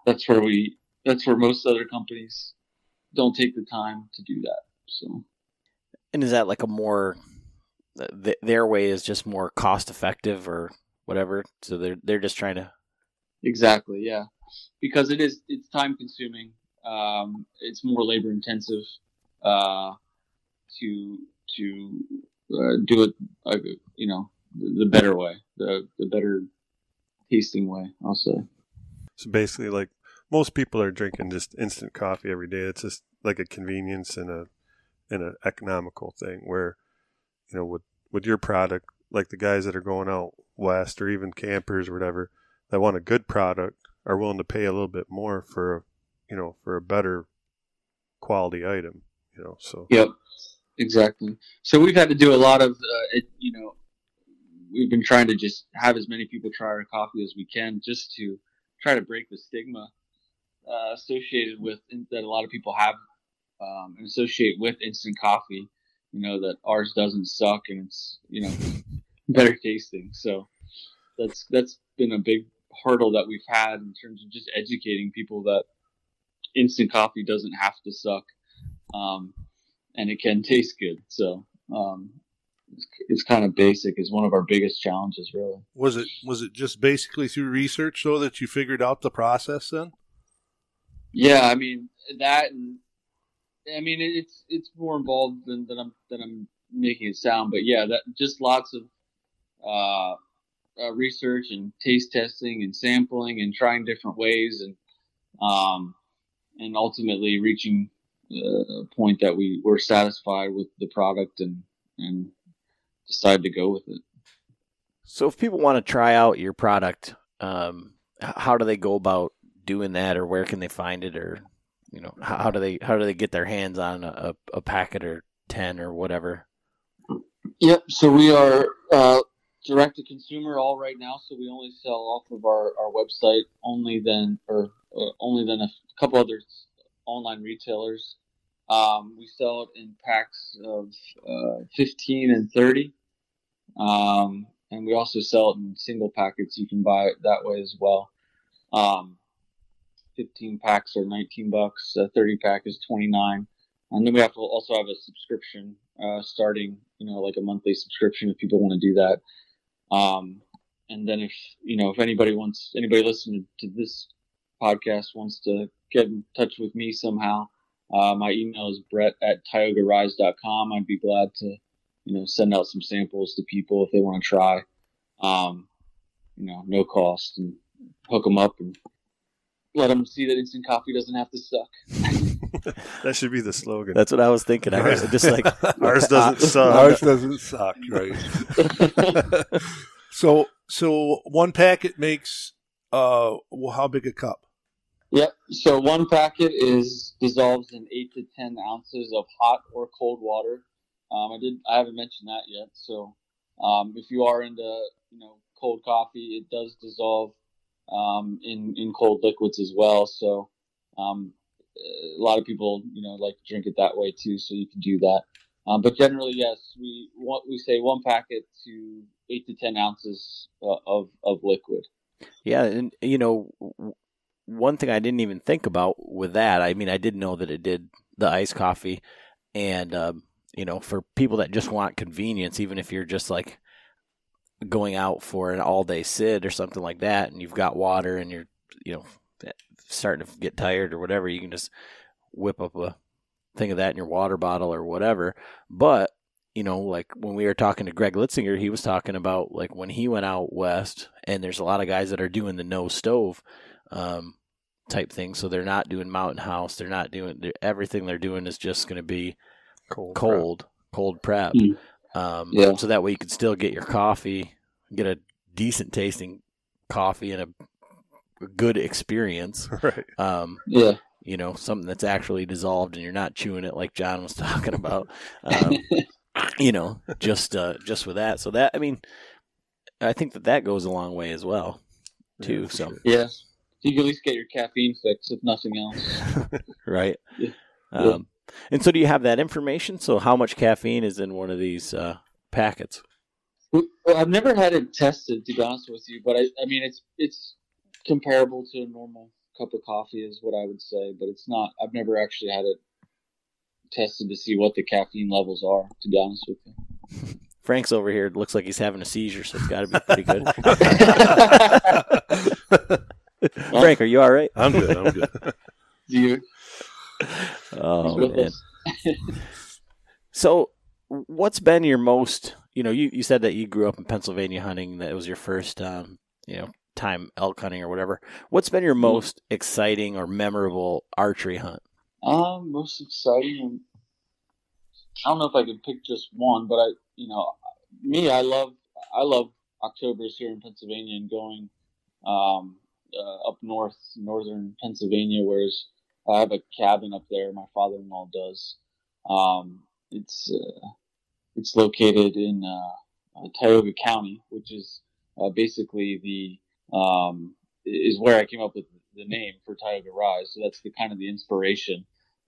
that's where we. That's where most other companies don't take the time to do that. So and is that like a more th- their way is just more cost effective or whatever so they're they're just trying to exactly, yeah, because it is it's time consuming. Um, it's more labor intensive uh, to to uh, do it. Uh, you know, the, the better way, the the better tasting way. I'll say. So basically, like most people are drinking just instant coffee every day. It's just like a convenience and a and an economical thing. Where you know, with with your product, like the guys that are going out west or even campers or whatever that want a good product are willing to pay a little bit more for you know for a better quality item. You know, so Yep. exactly. So we've had to do a lot of, uh, it, you know, we've been trying to just have as many people try our coffee as we can, just to try to break the stigma uh, associated with that a lot of people have um, and associate with instant coffee. You know that ours doesn't suck and it's you know better tasting. So that's that's been a big hurdle that we've had in terms of just educating people that instant coffee doesn't have to suck, um, and it can taste good. So um, it's, it's, kind of basic. Is one of our biggest challenges, really. Was it was it just basically through research though that you figured out the process then? Yeah, I mean that, and I mean it's it's more involved than, than I'm than I'm making it sound. But yeah, that just lots of uh, uh, research and taste testing and sampling and trying different ways and um, and ultimately reaching uh, a point that we were satisfied with the product and and decided to go with it. So, if people want to try out your product, um, how do they go about doing that, or where can they find it, or you know, how, how do they how do they get their hands on a, a packet or ten or whatever? Yep. So we are uh, direct to consumer all right now. So we only sell off of our, our website. Only then, or uh, only then a couple other online retailers. Um, we sell it in packs of uh, 15 and 30. Um, and we also sell it in single packets. You can buy it that way as well. Um, 15 packs are 19 bucks. A 30 pack is 29. And then we have to also have a subscription uh, starting, you know, like a monthly subscription if people want to do that. Um, and then if you know if anybody wants anybody listening to this podcast wants to get in touch with me somehow, uh, my email is bret at tiogarise.com. I'd be glad to you know send out some samples to people if they want to try. Um, you know, no cost and hook them up and let them see that instant coffee doesn't have to suck. [LAUGHS] that should be the slogan. That's what I was thinking. I was just like [LAUGHS] ours doesn't [LAUGHS] suck. Ours doesn't suck, right? so, so one packet makes uh, well, how big a cup? Yep. So one packet is dissolves in eight to ten ounces of hot or cold water. Um, I did. I haven't mentioned that yet. So um, if you are into you know cold coffee, it does dissolve um, in in cold liquids as well. So um, a lot of people, you know, like to drink it that way too. So you can do that. Um, but generally, yes, we want, we say one packet to eight to ten ounces uh, of of liquid. Yeah, and you know, one thing I didn't even think about with that. I mean, I did know that it did the iced coffee, and um, you know, for people that just want convenience, even if you're just like going out for an all day sit or something like that, and you've got water and you're you know starting to get tired or whatever, you can just whip up a thing of that in your water bottle or whatever. But you know, like when we were talking to Greg Litzinger, he was talking about like when he went out west, and there's a lot of guys that are doing the no stove um, type thing. So they're not doing mountain house. They're not doing they're, everything. They're doing is just going to be cold, cold, prep. cold prep. Mm. Um, yeah. So that way you can still get your coffee, get a decent tasting coffee and a good experience. [LAUGHS] Right. Um, yeah. You know, something that's actually dissolved and you're not chewing it like John was [LAUGHS] talking about. Um, [LAUGHS] you know, just uh, just with that. So that I mean, I think that that goes a long way as well, too. Yeah, so sure. yeah, you can at least get your caffeine fix if nothing else. right. Yeah. Um, and so, do you have that information? So, how much caffeine is in one of these uh, packets? Well, I've never had it tested, to be honest with you, but I, I mean, it's it's comparable to a normal cup of coffee, is what I would say. But it's not. I've never actually had it tested to see what the caffeine levels are. To be honest with you. [LAUGHS] Frank's over here. It looks like he's having a seizure, so it's got to be pretty good. [LAUGHS] [LAUGHS] Frank, are you all right? I'm good. I'm good. you? Oh [LAUGHS] man. so, what's been your most? You know, you, you said that you grew up in Pennsylvania hunting. That was your first, um, you know, time elk hunting or whatever. What's been your mm-hmm. most exciting or memorable archery hunt? Um, most exciting. I don't know if I could pick just one, but I, you know, me, I love, I love October's here in Pennsylvania and going um, uh, up north, northern Pennsylvania, whereas I have a cabin up there. My father-in-law does, um, it's uh, it's located in uh, Tioga County, which is basically the um, is where I came up with the name for Tioga Rise. So that's the kind of the inspiration.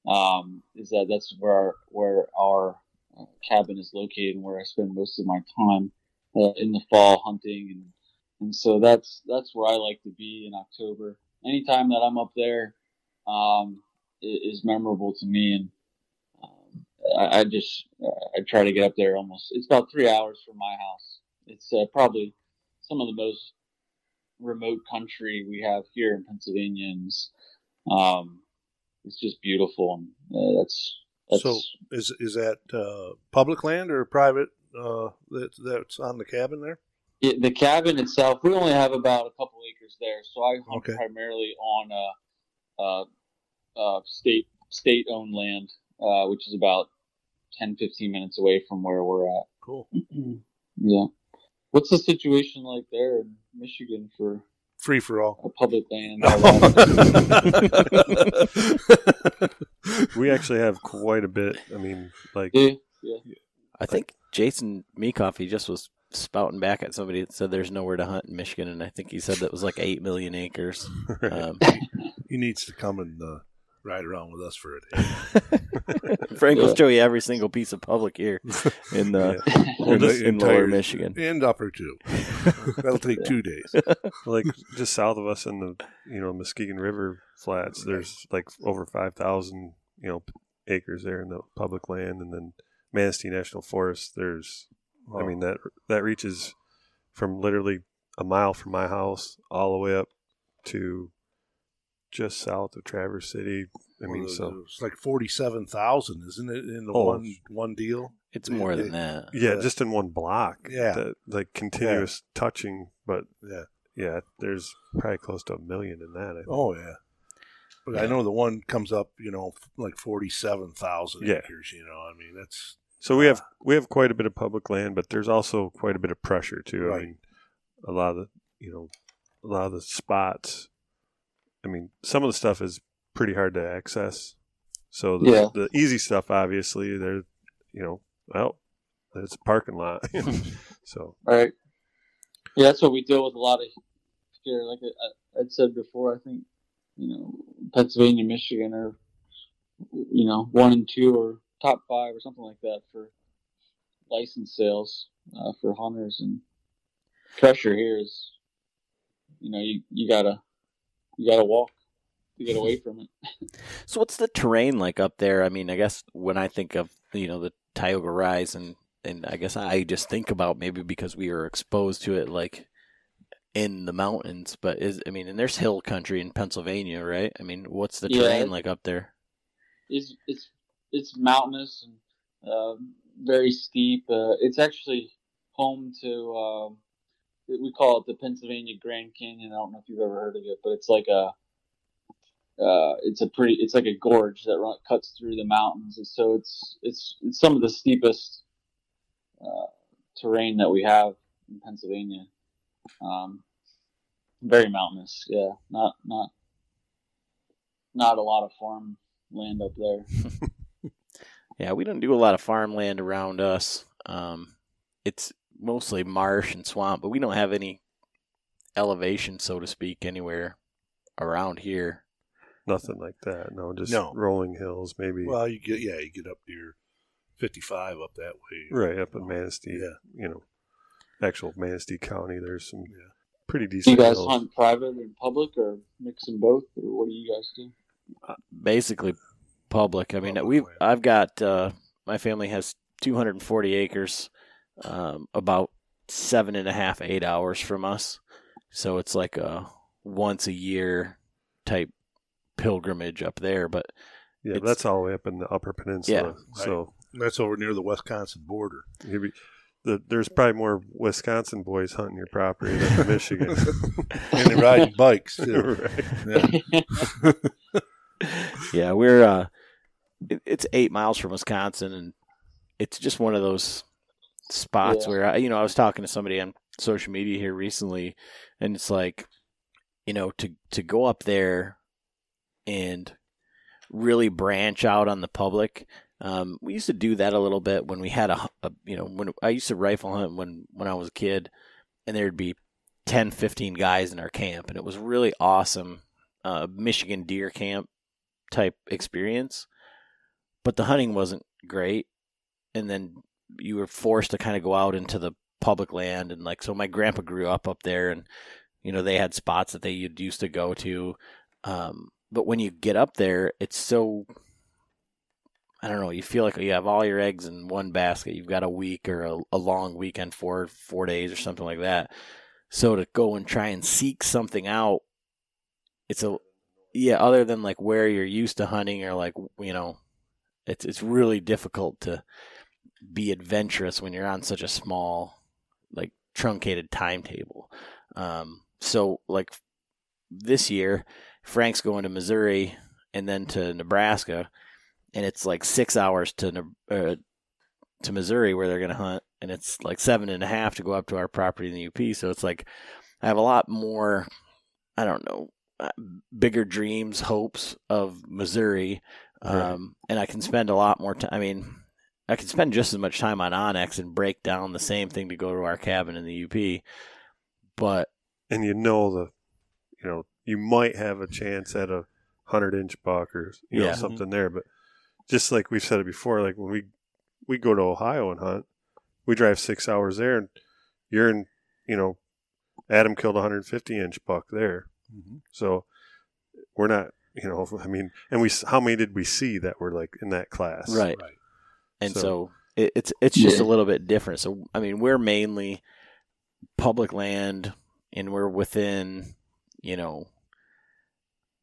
Um, is that that's where our, where our uh, cabin is located and where I spend most of my time uh, in the fall hunting and and so that's that's where I like to be in October. Anytime that I'm up there um, is memorable to me, and um, I, I, just uh, I try to get up there almost. It's about three hours from my house. It's uh, probably some of the most remote country we have here in Pennsylvania, and it's, um, it's just beautiful, and uh, that's, that's. So is is that uh, public land or private? Uh, that that's on the cabin there. It, the cabin itself, we only have about a couple acres there, so I hunt okay. primarily on uh, state state owned land, uh, which is about 10, 15 minutes away from where we're at. Cool. [CLEARS THROAT] yeah. What's the situation like there in Michigan for free for all public land? [LAUGHS] [LAUGHS] we actually have quite a bit. I mean, like, yeah, yeah. I think Jason Meekoff, he just was spouting back at somebody that said there's nowhere to hunt in Michigan, and I think he said that was like eight million acres. [LAUGHS] Um, he needs to come and uh, ride around with us for a day. Frank will show you every single piece of public here [LAUGHS] in uh, yeah. [LAUGHS] in, in lower Michigan and upper too. [LAUGHS] That'll take two days. Like just south of us in the you know Muskegon River flats, there's like over five thousand you know acres there in the public land, and then Manistee National Forest. There's, oh. I mean that that reaches from literally a mile from my house all the way up to just south of Traverse City. I mean, well, so it's like forty-seven thousand, isn't it, in the oh, one one deal? It's more than that. Yeah, just in one block. Yeah, that, like continuous yeah. touching, but yeah, yeah. There's probably close to a million in that. Oh yeah, but yeah. I know the one comes up, you know, like forty-seven thousand yeah. acres. You know, I mean that's so we have we have quite a bit of public land, but there's also quite a bit of pressure too. Right. I mean, a lot of the you know a lot of the spots. I mean, some of the stuff is pretty hard to access. So the, yeah. the easy stuff, obviously, there, you know, well, it's a parking lot. [LAUGHS] [LAUGHS] so All right. yeah, that's what we deal with a lot of here. Like I, I'd said before, I think you know Pennsylvania, Michigan are you know one and two or top five or something like that for license sales uh, for hunters and pressure here is you know you, you gotta you gotta walk to get away [LAUGHS] from it. So what's the terrain like up there? I mean i guess when i think of you know the tioga rise and and i guess i just think about maybe because we are exposed to it like in the mountains but is i mean and there's hill country in pennsylvania right? I mean what's the terrain yeah, like up there? It's it's it's mountainous and uh, very steep. Uh, it's actually home to uh, we call it the Pennsylvania Grand Canyon. I don't know if you've ever heard of it, but it's like a uh, it's a pretty it's like a gorge that run, cuts through the mountains, and so it's it's it's some of the steepest uh, terrain that we have in Pennsylvania. Um, very mountainous, yeah. Not not not a lot of farm land up there. [LAUGHS] Yeah, we don't do a lot of farmland around us. Um, it's mostly marsh and swamp, but we don't have any elevation, so to speak, anywhere around here. Nothing like that. No, just no. rolling hills, maybe. Well, you get yeah, you get up near fifty-five up that way, right up in Manistee. Yeah, you know, actual Manistee County. There's some yeah. pretty decent. Do you guys hills. hunt private and public, or mix them both, or what do you guys do? Uh, basically, public. I mean, we I've got uh, my family has 240 acres, um, about seven and a half, eight hours from us. So it's like a once a year type pilgrimage up there. But yeah, that's all the way up in the Upper Peninsula. Yeah, so that's over near the Wisconsin border. Maybe the, there's probably more Wisconsin boys hunting your property than [LAUGHS] Michigan, [LAUGHS] and they ride bikes too. right. Yeah. yeah, we're uh, it, it's eight miles from Wisconsin, and it's just one of those spots yeah. where I, you know I was talking to somebody on social media here recently, and it's like, you know, to to go up there and really branch out on the public. Um, we used to do that a little bit when we had a, a, you know, when I used to rifle hunt when when I was a kid, and there'd be 10, 15 guys in our camp, and it was really awesome, uh, Michigan deer camp type experience. But the hunting wasn't great, and then you were forced to kind of go out into the public land, and like so, my grandpa grew up up there, and you know they had spots that they used to go to. Um, but when you get up there, it's so I don't know. You feel like you have all your eggs in one basket. You've got a week or a, a, long weekend, four four days or something like that. So to go and try and seek something out, it's a yeah. Other than like where you're used to hunting or like you know, it's it's really difficult to be adventurous when you're on such a small, like truncated timetable. Um, so like this year, Frank's going to Missouri and then to Nebraska and it's like six hours to uh, to Missouri where they're going to hunt, and it's like seven and a half to go up to our property in the UP. So it's like I have a lot more, I don't know, uh, bigger dreams, hopes of Missouri, um, right. and I can spend a lot more time. I mean, I could spend just as much time on onX and break down the same thing to go to our cabin in the UP, but and you know the, you know, you might have a chance at a hundred inch buck or you know yeah. something there, but just like we've said it before, like when we we go to Ohio and hunt, we drive six hours there, and you're in, you know, Adam killed a 150 inch buck there, mm-hmm. so we're not, you know, I mean, and we how many did we see that were like in that class, right? Right. And so, so it, it's it's just yeah. a little bit different. So I mean, we're mainly public land, and we're within, you know,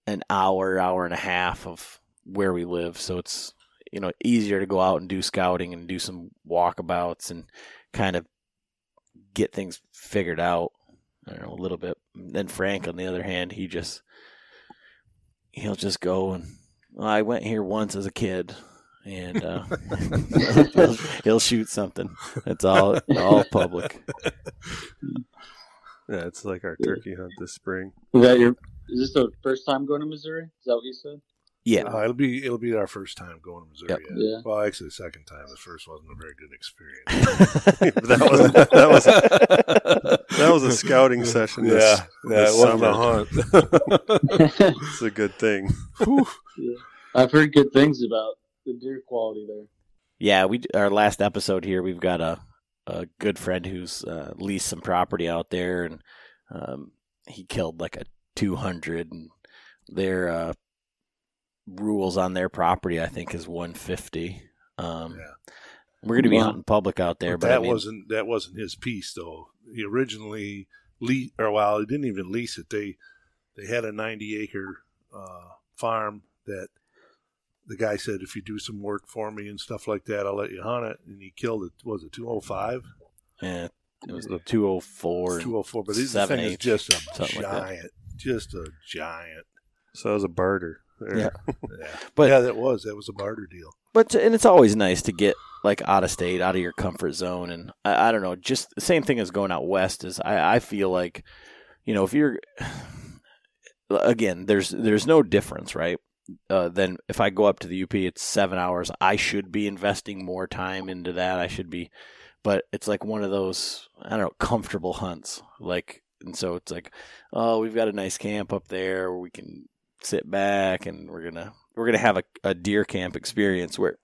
an hour, hour and a half of where we live, so it's you know easier to go out and do scouting and do some walkabouts and kind of get things figured out. I don't know a little bit. then Frank, on the other hand, he just he'll just go and well, I went here once as a kid, and uh, [LAUGHS] he'll, he'll, shoot something. It's all all public. [LAUGHS] Yeah, it's like our turkey hunt this spring. Is that your? Is this the first time going to Missouri? Is that what you said? Yeah, uh, it'll be it'll be our first time going to Missouri. Yep. Yeah. Well, actually, the second time. The first wasn't a very good experience. [LAUGHS] that was that was that was a scouting session. This, yeah, yeah, this it wasn't a hunt. it's a good thing. Yeah. I've heard good things about the deer quality there. Yeah, we our last episode here. We've got a a good friend who's uh, leased some property out there, and um, he killed like a two hundred, and they're uh, rules on their property, I think, is 150. Um, yeah. We're going to be well, hunting public out there, but, that I mean, wasn't that wasn't his piece though. He originally leased, or well, he didn't even lease it. They they had a 90 acre uh, farm that the guy said, if you do some work for me and stuff like that, I'll let you hunt it. And he killed it. Was it 205? Yeah, it was the 204. 204, but this thing is just a giant, like just a giant. So it was a barter. Yeah. [LAUGHS] yeah. But yeah, that was that was a barter deal. But and it's always nice to get like out of state, out of your comfort zone, and I, I don't know, just the same thing as going out west. Is I, I feel like, you know, if you're [SIGHS] again, there's there's no difference, right? Uh, then if I go up to the UP, it's seven hours. I should be investing more time into that. I should be, but it's like one of those I don't know comfortable hunts. Like, and so it's like, oh, we've got a nice camp up there. Where we can sit back and we're gonna we're gonna have a, a deer camp experience where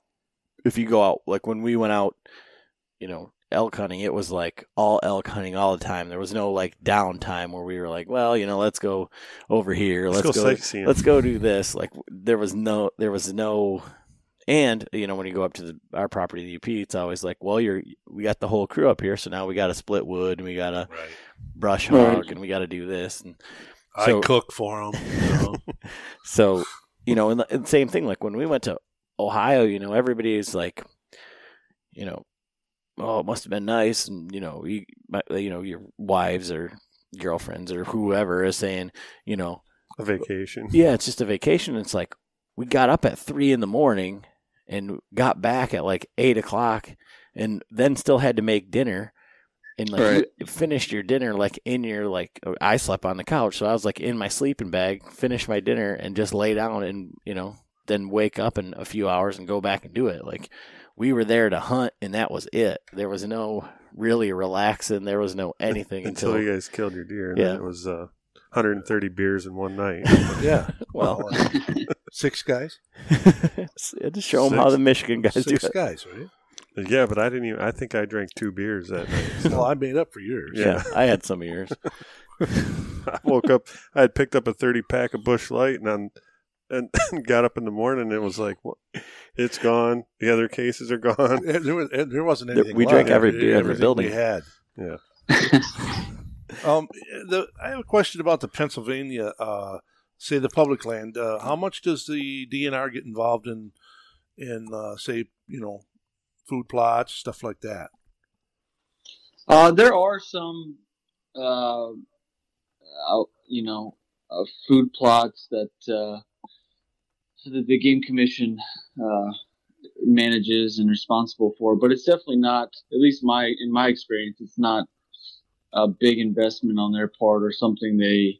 if you go out like when we went out, you know, elk hunting, it was like all elk hunting all the time. There was no like downtime where we were like, well, you know, let's go over here, let's, let's go, go let's go do this. Like there was no, there was no, and you know, when you go up to the, our property, the UP, it's always like, well, you're we got the whole crew up here, so now we got to split wood and we got to right. brush hog right. and we got to do this and so, I cook for them. You know? [LAUGHS] so you know, and the, and same thing. Like when we went to Ohio, you know, everybody's like, you know, oh, it must have been nice, and you know, you, you know, your wives or girlfriends or whoever is saying, you know, a vacation. Yeah, it's just a vacation. It's like we got up at three in the morning and got back at like eight o'clock, and then still had to make dinner and like right. you finished your dinner like in your like I slept on the couch, so I was like in my sleeping bag, finished my dinner, and just lay down and you know then wake up in a few hours and go back and do it. Like we were there to hunt, and that was it. There was no really relaxing. There was no anything [LAUGHS] until, until, you guys killed your deer. And Yeah. then it was uh, 130 beers in one night. [LAUGHS] [LAUGHS] Yeah. well, Six guys. to show them how the Michigan guys do Six it. guys, right? yeah, but I didn't even. I think I drank two beers that night. so- Well, I made up for yours. Yeah, I had some of yours. I woke up. I had picked up a 30 pack of Busch Light and on, and [LAUGHS] got up in the morning. and It was like, what? it's gone. The other cases are gone. There, was, there wasn't There- anything. we drank left. every beer in the building. We had. Yeah. [LAUGHS] Um, the, I have a question about the Pennsylvania, uh, say the public land. Uh, how much does the DNR get involved in, in uh, say, you know, food plots, stuff like that? Uh, there are some, uh, out, you know, uh, food plots that that the game commission uh, manages and responsible for, but it's definitely not. At least my in my experience, it's not a big investment on their part or something they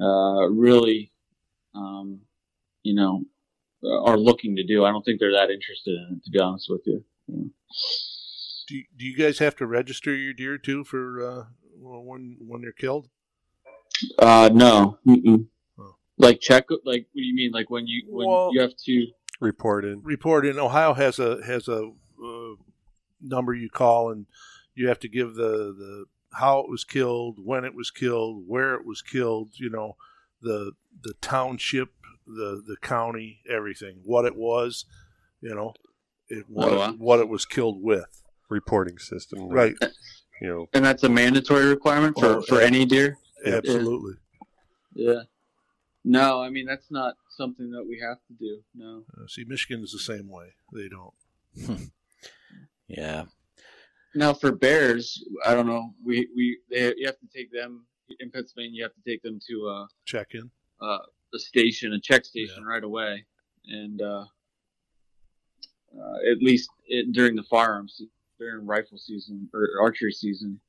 uh, really, um, you know, are looking to do. I don't think they're that interested in it, to be honest with you. Do you, do you guys have to register your deer too for uh, when when they're killed? Uh, no. Mm-mm. Like check, like what do you mean? Like when you when Well- you have to? Reported. report in Ohio has a has a uh, number you call and you have to give the the how it was killed, when it was killed, where it was killed, you know, the the township, the the county, everything, what it was, you know, it, what, Oh, wow. what it was killed with. Reporting system. Right. You know, And that's a mandatory requirement for Oh, for any deer. Absolutely. Yeah. No, I mean that's not something that we have to do. No. Uh, see, Michigan is the same way. They don't. [LAUGHS] Yeah, Now for bears, I don't know. We we they, you have to take them in Pennsylvania. You have to take them to a Check in. uh, a station, a check station, right away, and uh, uh, at least it, during the firearms during rifle season or archery season,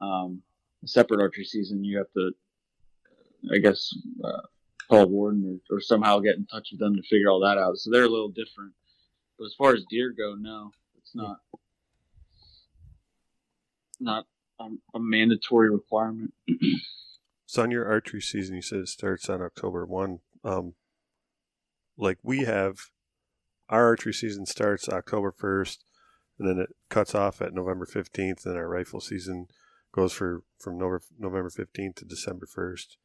um, separate archery season, you have to, I guess, call warden or, or somehow get in touch with them to figure all that out. So they're a little different. But as far as deer go, no, it's not. Not um, a mandatory requirement. so on your archery season, you said it starts on October 1. Um, like we have, our archery season starts October 1st, and then it cuts off at November 15th, and our rifle season goes for from November, November 15th to December 1st,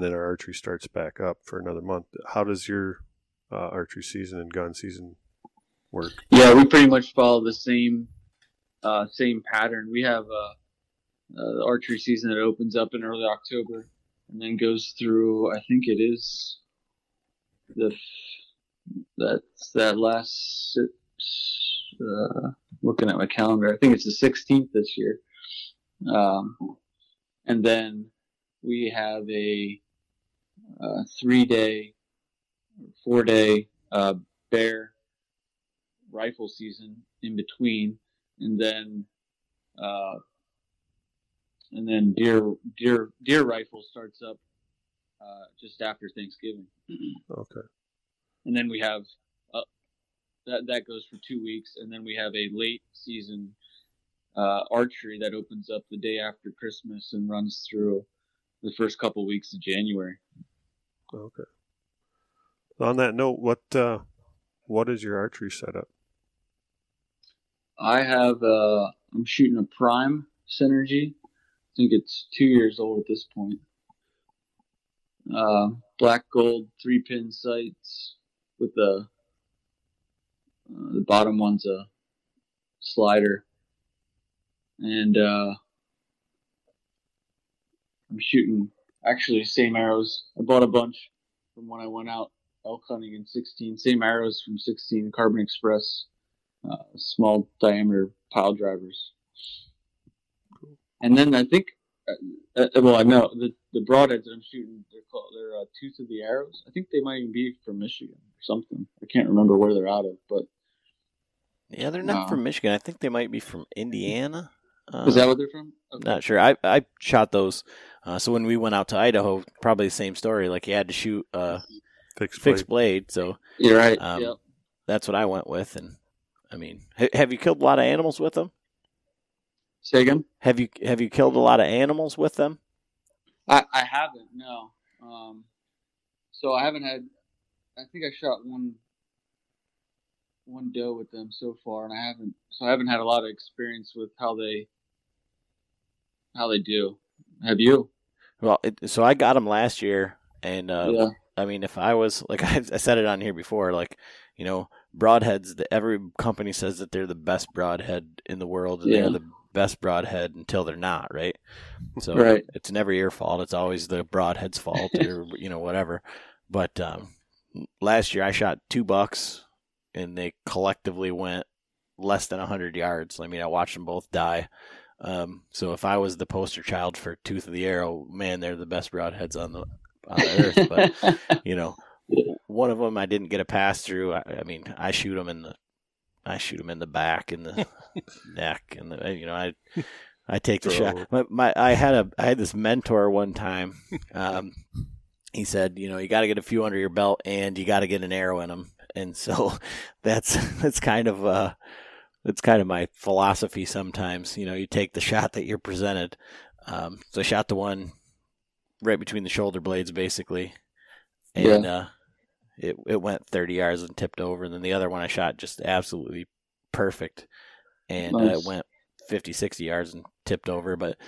and then our archery starts back up for another month. How does your uh, archery season and gun season work? Yeah, we pretty much follow the same uh, same pattern. We have uh, archery season that opens up in early October and then goes through. I think it is the that's that last. Uh, looking at my calendar, I think it's the 16th this year. Um, and then we have a, uh three day, four day uh, bear rifle season in between, and then uh, and then deer deer deer rifle starts up uh, just after Thanksgiving, Okay. and then we have uh, that that goes for two weeks, and then we have a late season uh, archery that opens up the day after Christmas and runs through the first couple weeks of January. Okay. On that note, what uh, what is your archery setup? I have uh I'm shooting a prime synergy. I think it's two years old at this point. Uh, black gold three pin sights with the uh, the bottom one's a slider, and uh, I'm shooting actually same arrows. I bought a bunch from when I went out elk hunting in 16. Same arrows from 16 Carbon Express uh, small diameter pile drivers. And then I think, uh, uh, well, I know the the broadheads that I'm shooting, they're called they're uh, Tooth of the Arrows. I think they might even be from Michigan or something. I can't remember where they're out of, but yeah, they're not No. from Michigan. I think they might be from Indiana. Uh, is that what they're from? Okay. Not sure. I I shot those. Uh, so when we went out to Idaho, probably the same story. Like you had to shoot uh, fixed blade. blade. So You're right. Um, yep. that's what I went with. And I mean, ha- have you killed a lot of animals with them? Say again. Have you have you killed a lot of animals with them? I, I haven't. No. Um, so I haven't had. I think I shot one. One doe with them so far, and I haven't. So I haven't had a lot of experience with how they. How they do. Have you? Well, it, so I got them last year, and uh, yeah. I mean, if I was [LAUGHS] like I, I said it on here before, like you know, broadheads. The, every company says that they're the best broadhead in the world, and Yeah. they're the best broadhead until they're not, right? So Right. it's never your fault. It's always the broadhead's fault, or [LAUGHS] you know, whatever. But um, last year I shot two bucks, and they collectively went less than hundred yards. I mean, I watched them both die. Um, so if I was the poster child for Tooth of the Arrow, man, they're the best broadheads on the on the earth. [LAUGHS] But you know, one of them I didn't get a pass through. I, I mean, I shoot them in the, I shoot them in the back and the [LAUGHS] neck, and the you know I, I take the shot. My, my I had a I had this mentor one time. Um, he said, you know, you got to get a few under your belt, and you got to get an arrow in them, and so [LAUGHS] that's that's kind of uh, that's kind of my philosophy. Sometimes, you know, you take the shot that you're presented. Um, so I shot the one right between the shoulder blades, basically, and uh, it it went 30 yards and tipped over. And then the other one I shot just absolutely perfect, and uh, it went 50, 60 yards and tipped over. But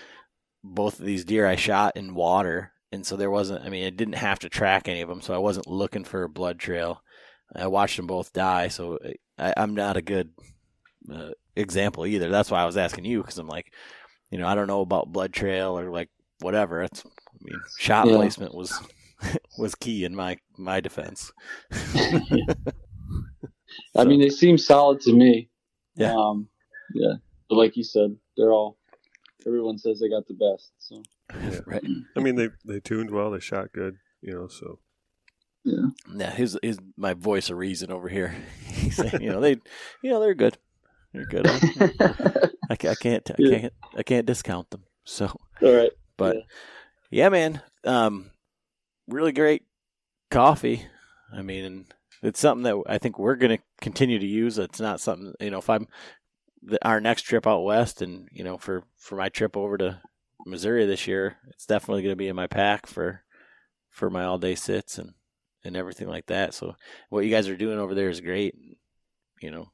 both of these deer I shot in water, and so there wasn't. I mean, I didn't have to track any of them, so I wasn't looking for a blood trail. I watched them both die, so I, I'm not a good uh, example either. That's why I was asking you because I'm like, you know, I don't know about blood trail or like whatever. It's, I mean, shot Yeah. placement was [LAUGHS] was key in my my defense. [LAUGHS] I mean, they seem solid to me. Yeah. Um, yeah. But like you said, they're all. Everyone says they got the best. So [LAUGHS] right? I mean, they they tuned well. They shot good. You know, so yeah. Yeah, his his my voice of reason over here. He's saying, you know, they, you know, they're good. They're good. [LAUGHS] I, I can't, I can't, I can't discount them. So, all right. but Yeah. yeah, man, um, really great coffee. I mean, and it's something that I think we're going to continue to use. It's not something, you know, if I'm the, our next trip out west, and you know, for for my trip over to Missouri this year, it's definitely going to be in my pack for for my all day sits and and everything like that. So what you guys are doing over there is great. You know,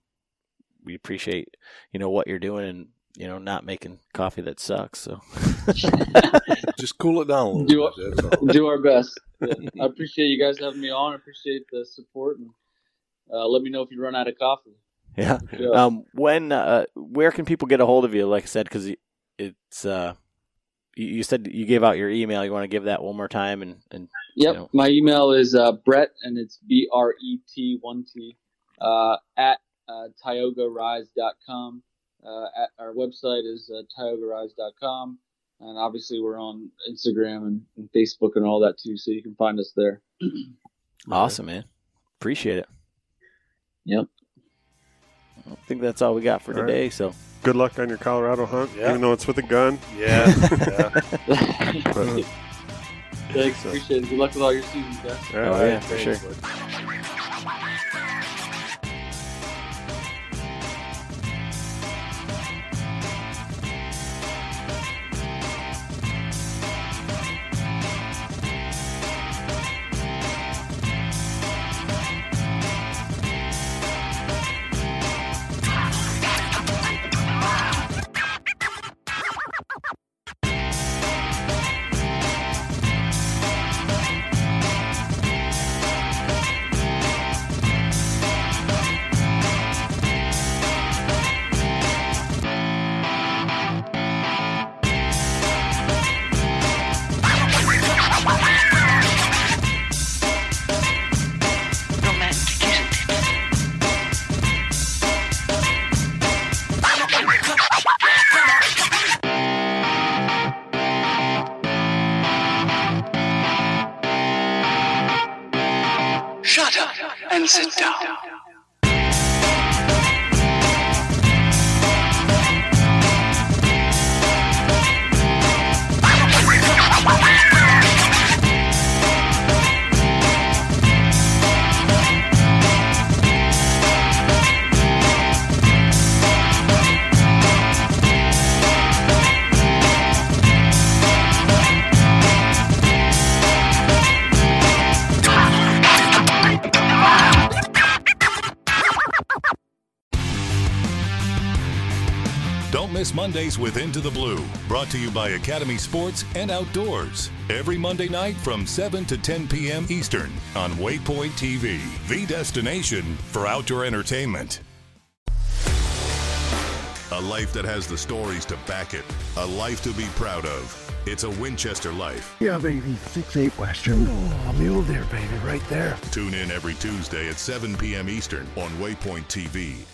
we appreciate you know what you're doing and you know not making coffee that sucks. So [LAUGHS] Just cool it down a little Do bit. That's [LAUGHS] do our best. Yeah. [LAUGHS] I appreciate you guys having me on. I appreciate the support and uh, let me know if you run out of coffee. yeah. Yeah. Um, when uh, where can people get a hold of you? Like I said, because it's uh, you, you said you gave out your email. You want to give that one more time and and Yep. you know. My email is uh, Bret, and it's B R E T one T uh, at uh, TiogaRise.com. Uh, at our website is uh, TiogaRise.com, and obviously we're on Instagram and, and Facebook and all that too, so you can find us there. [CLEARS THROAT] awesome, man. Appreciate it. Yep. I think that's all we got for All right. today. So good luck on your Colorado hunt. Yeah. Even though it's with a gun, Yeah. yeah. [LAUGHS] [LAUGHS] but Thanks, appreciate it. Good luck with all your seasons, guys. all Oh, yeah, for sure. Romantic, Mondays with Into the Blue, brought to you by Academy Sports and Outdoors. Every Monday night from 7 to 10 p.m. Eastern on Waypoint TV, the destination for outdoor entertainment. A life that has the stories to back it, a life to be proud of. It's a Winchester life. Yeah, baby. Six eight Western. Oh, mule deer, baby, right there. Tune in every Tuesday at 7 p.m. Eastern on Waypoint TV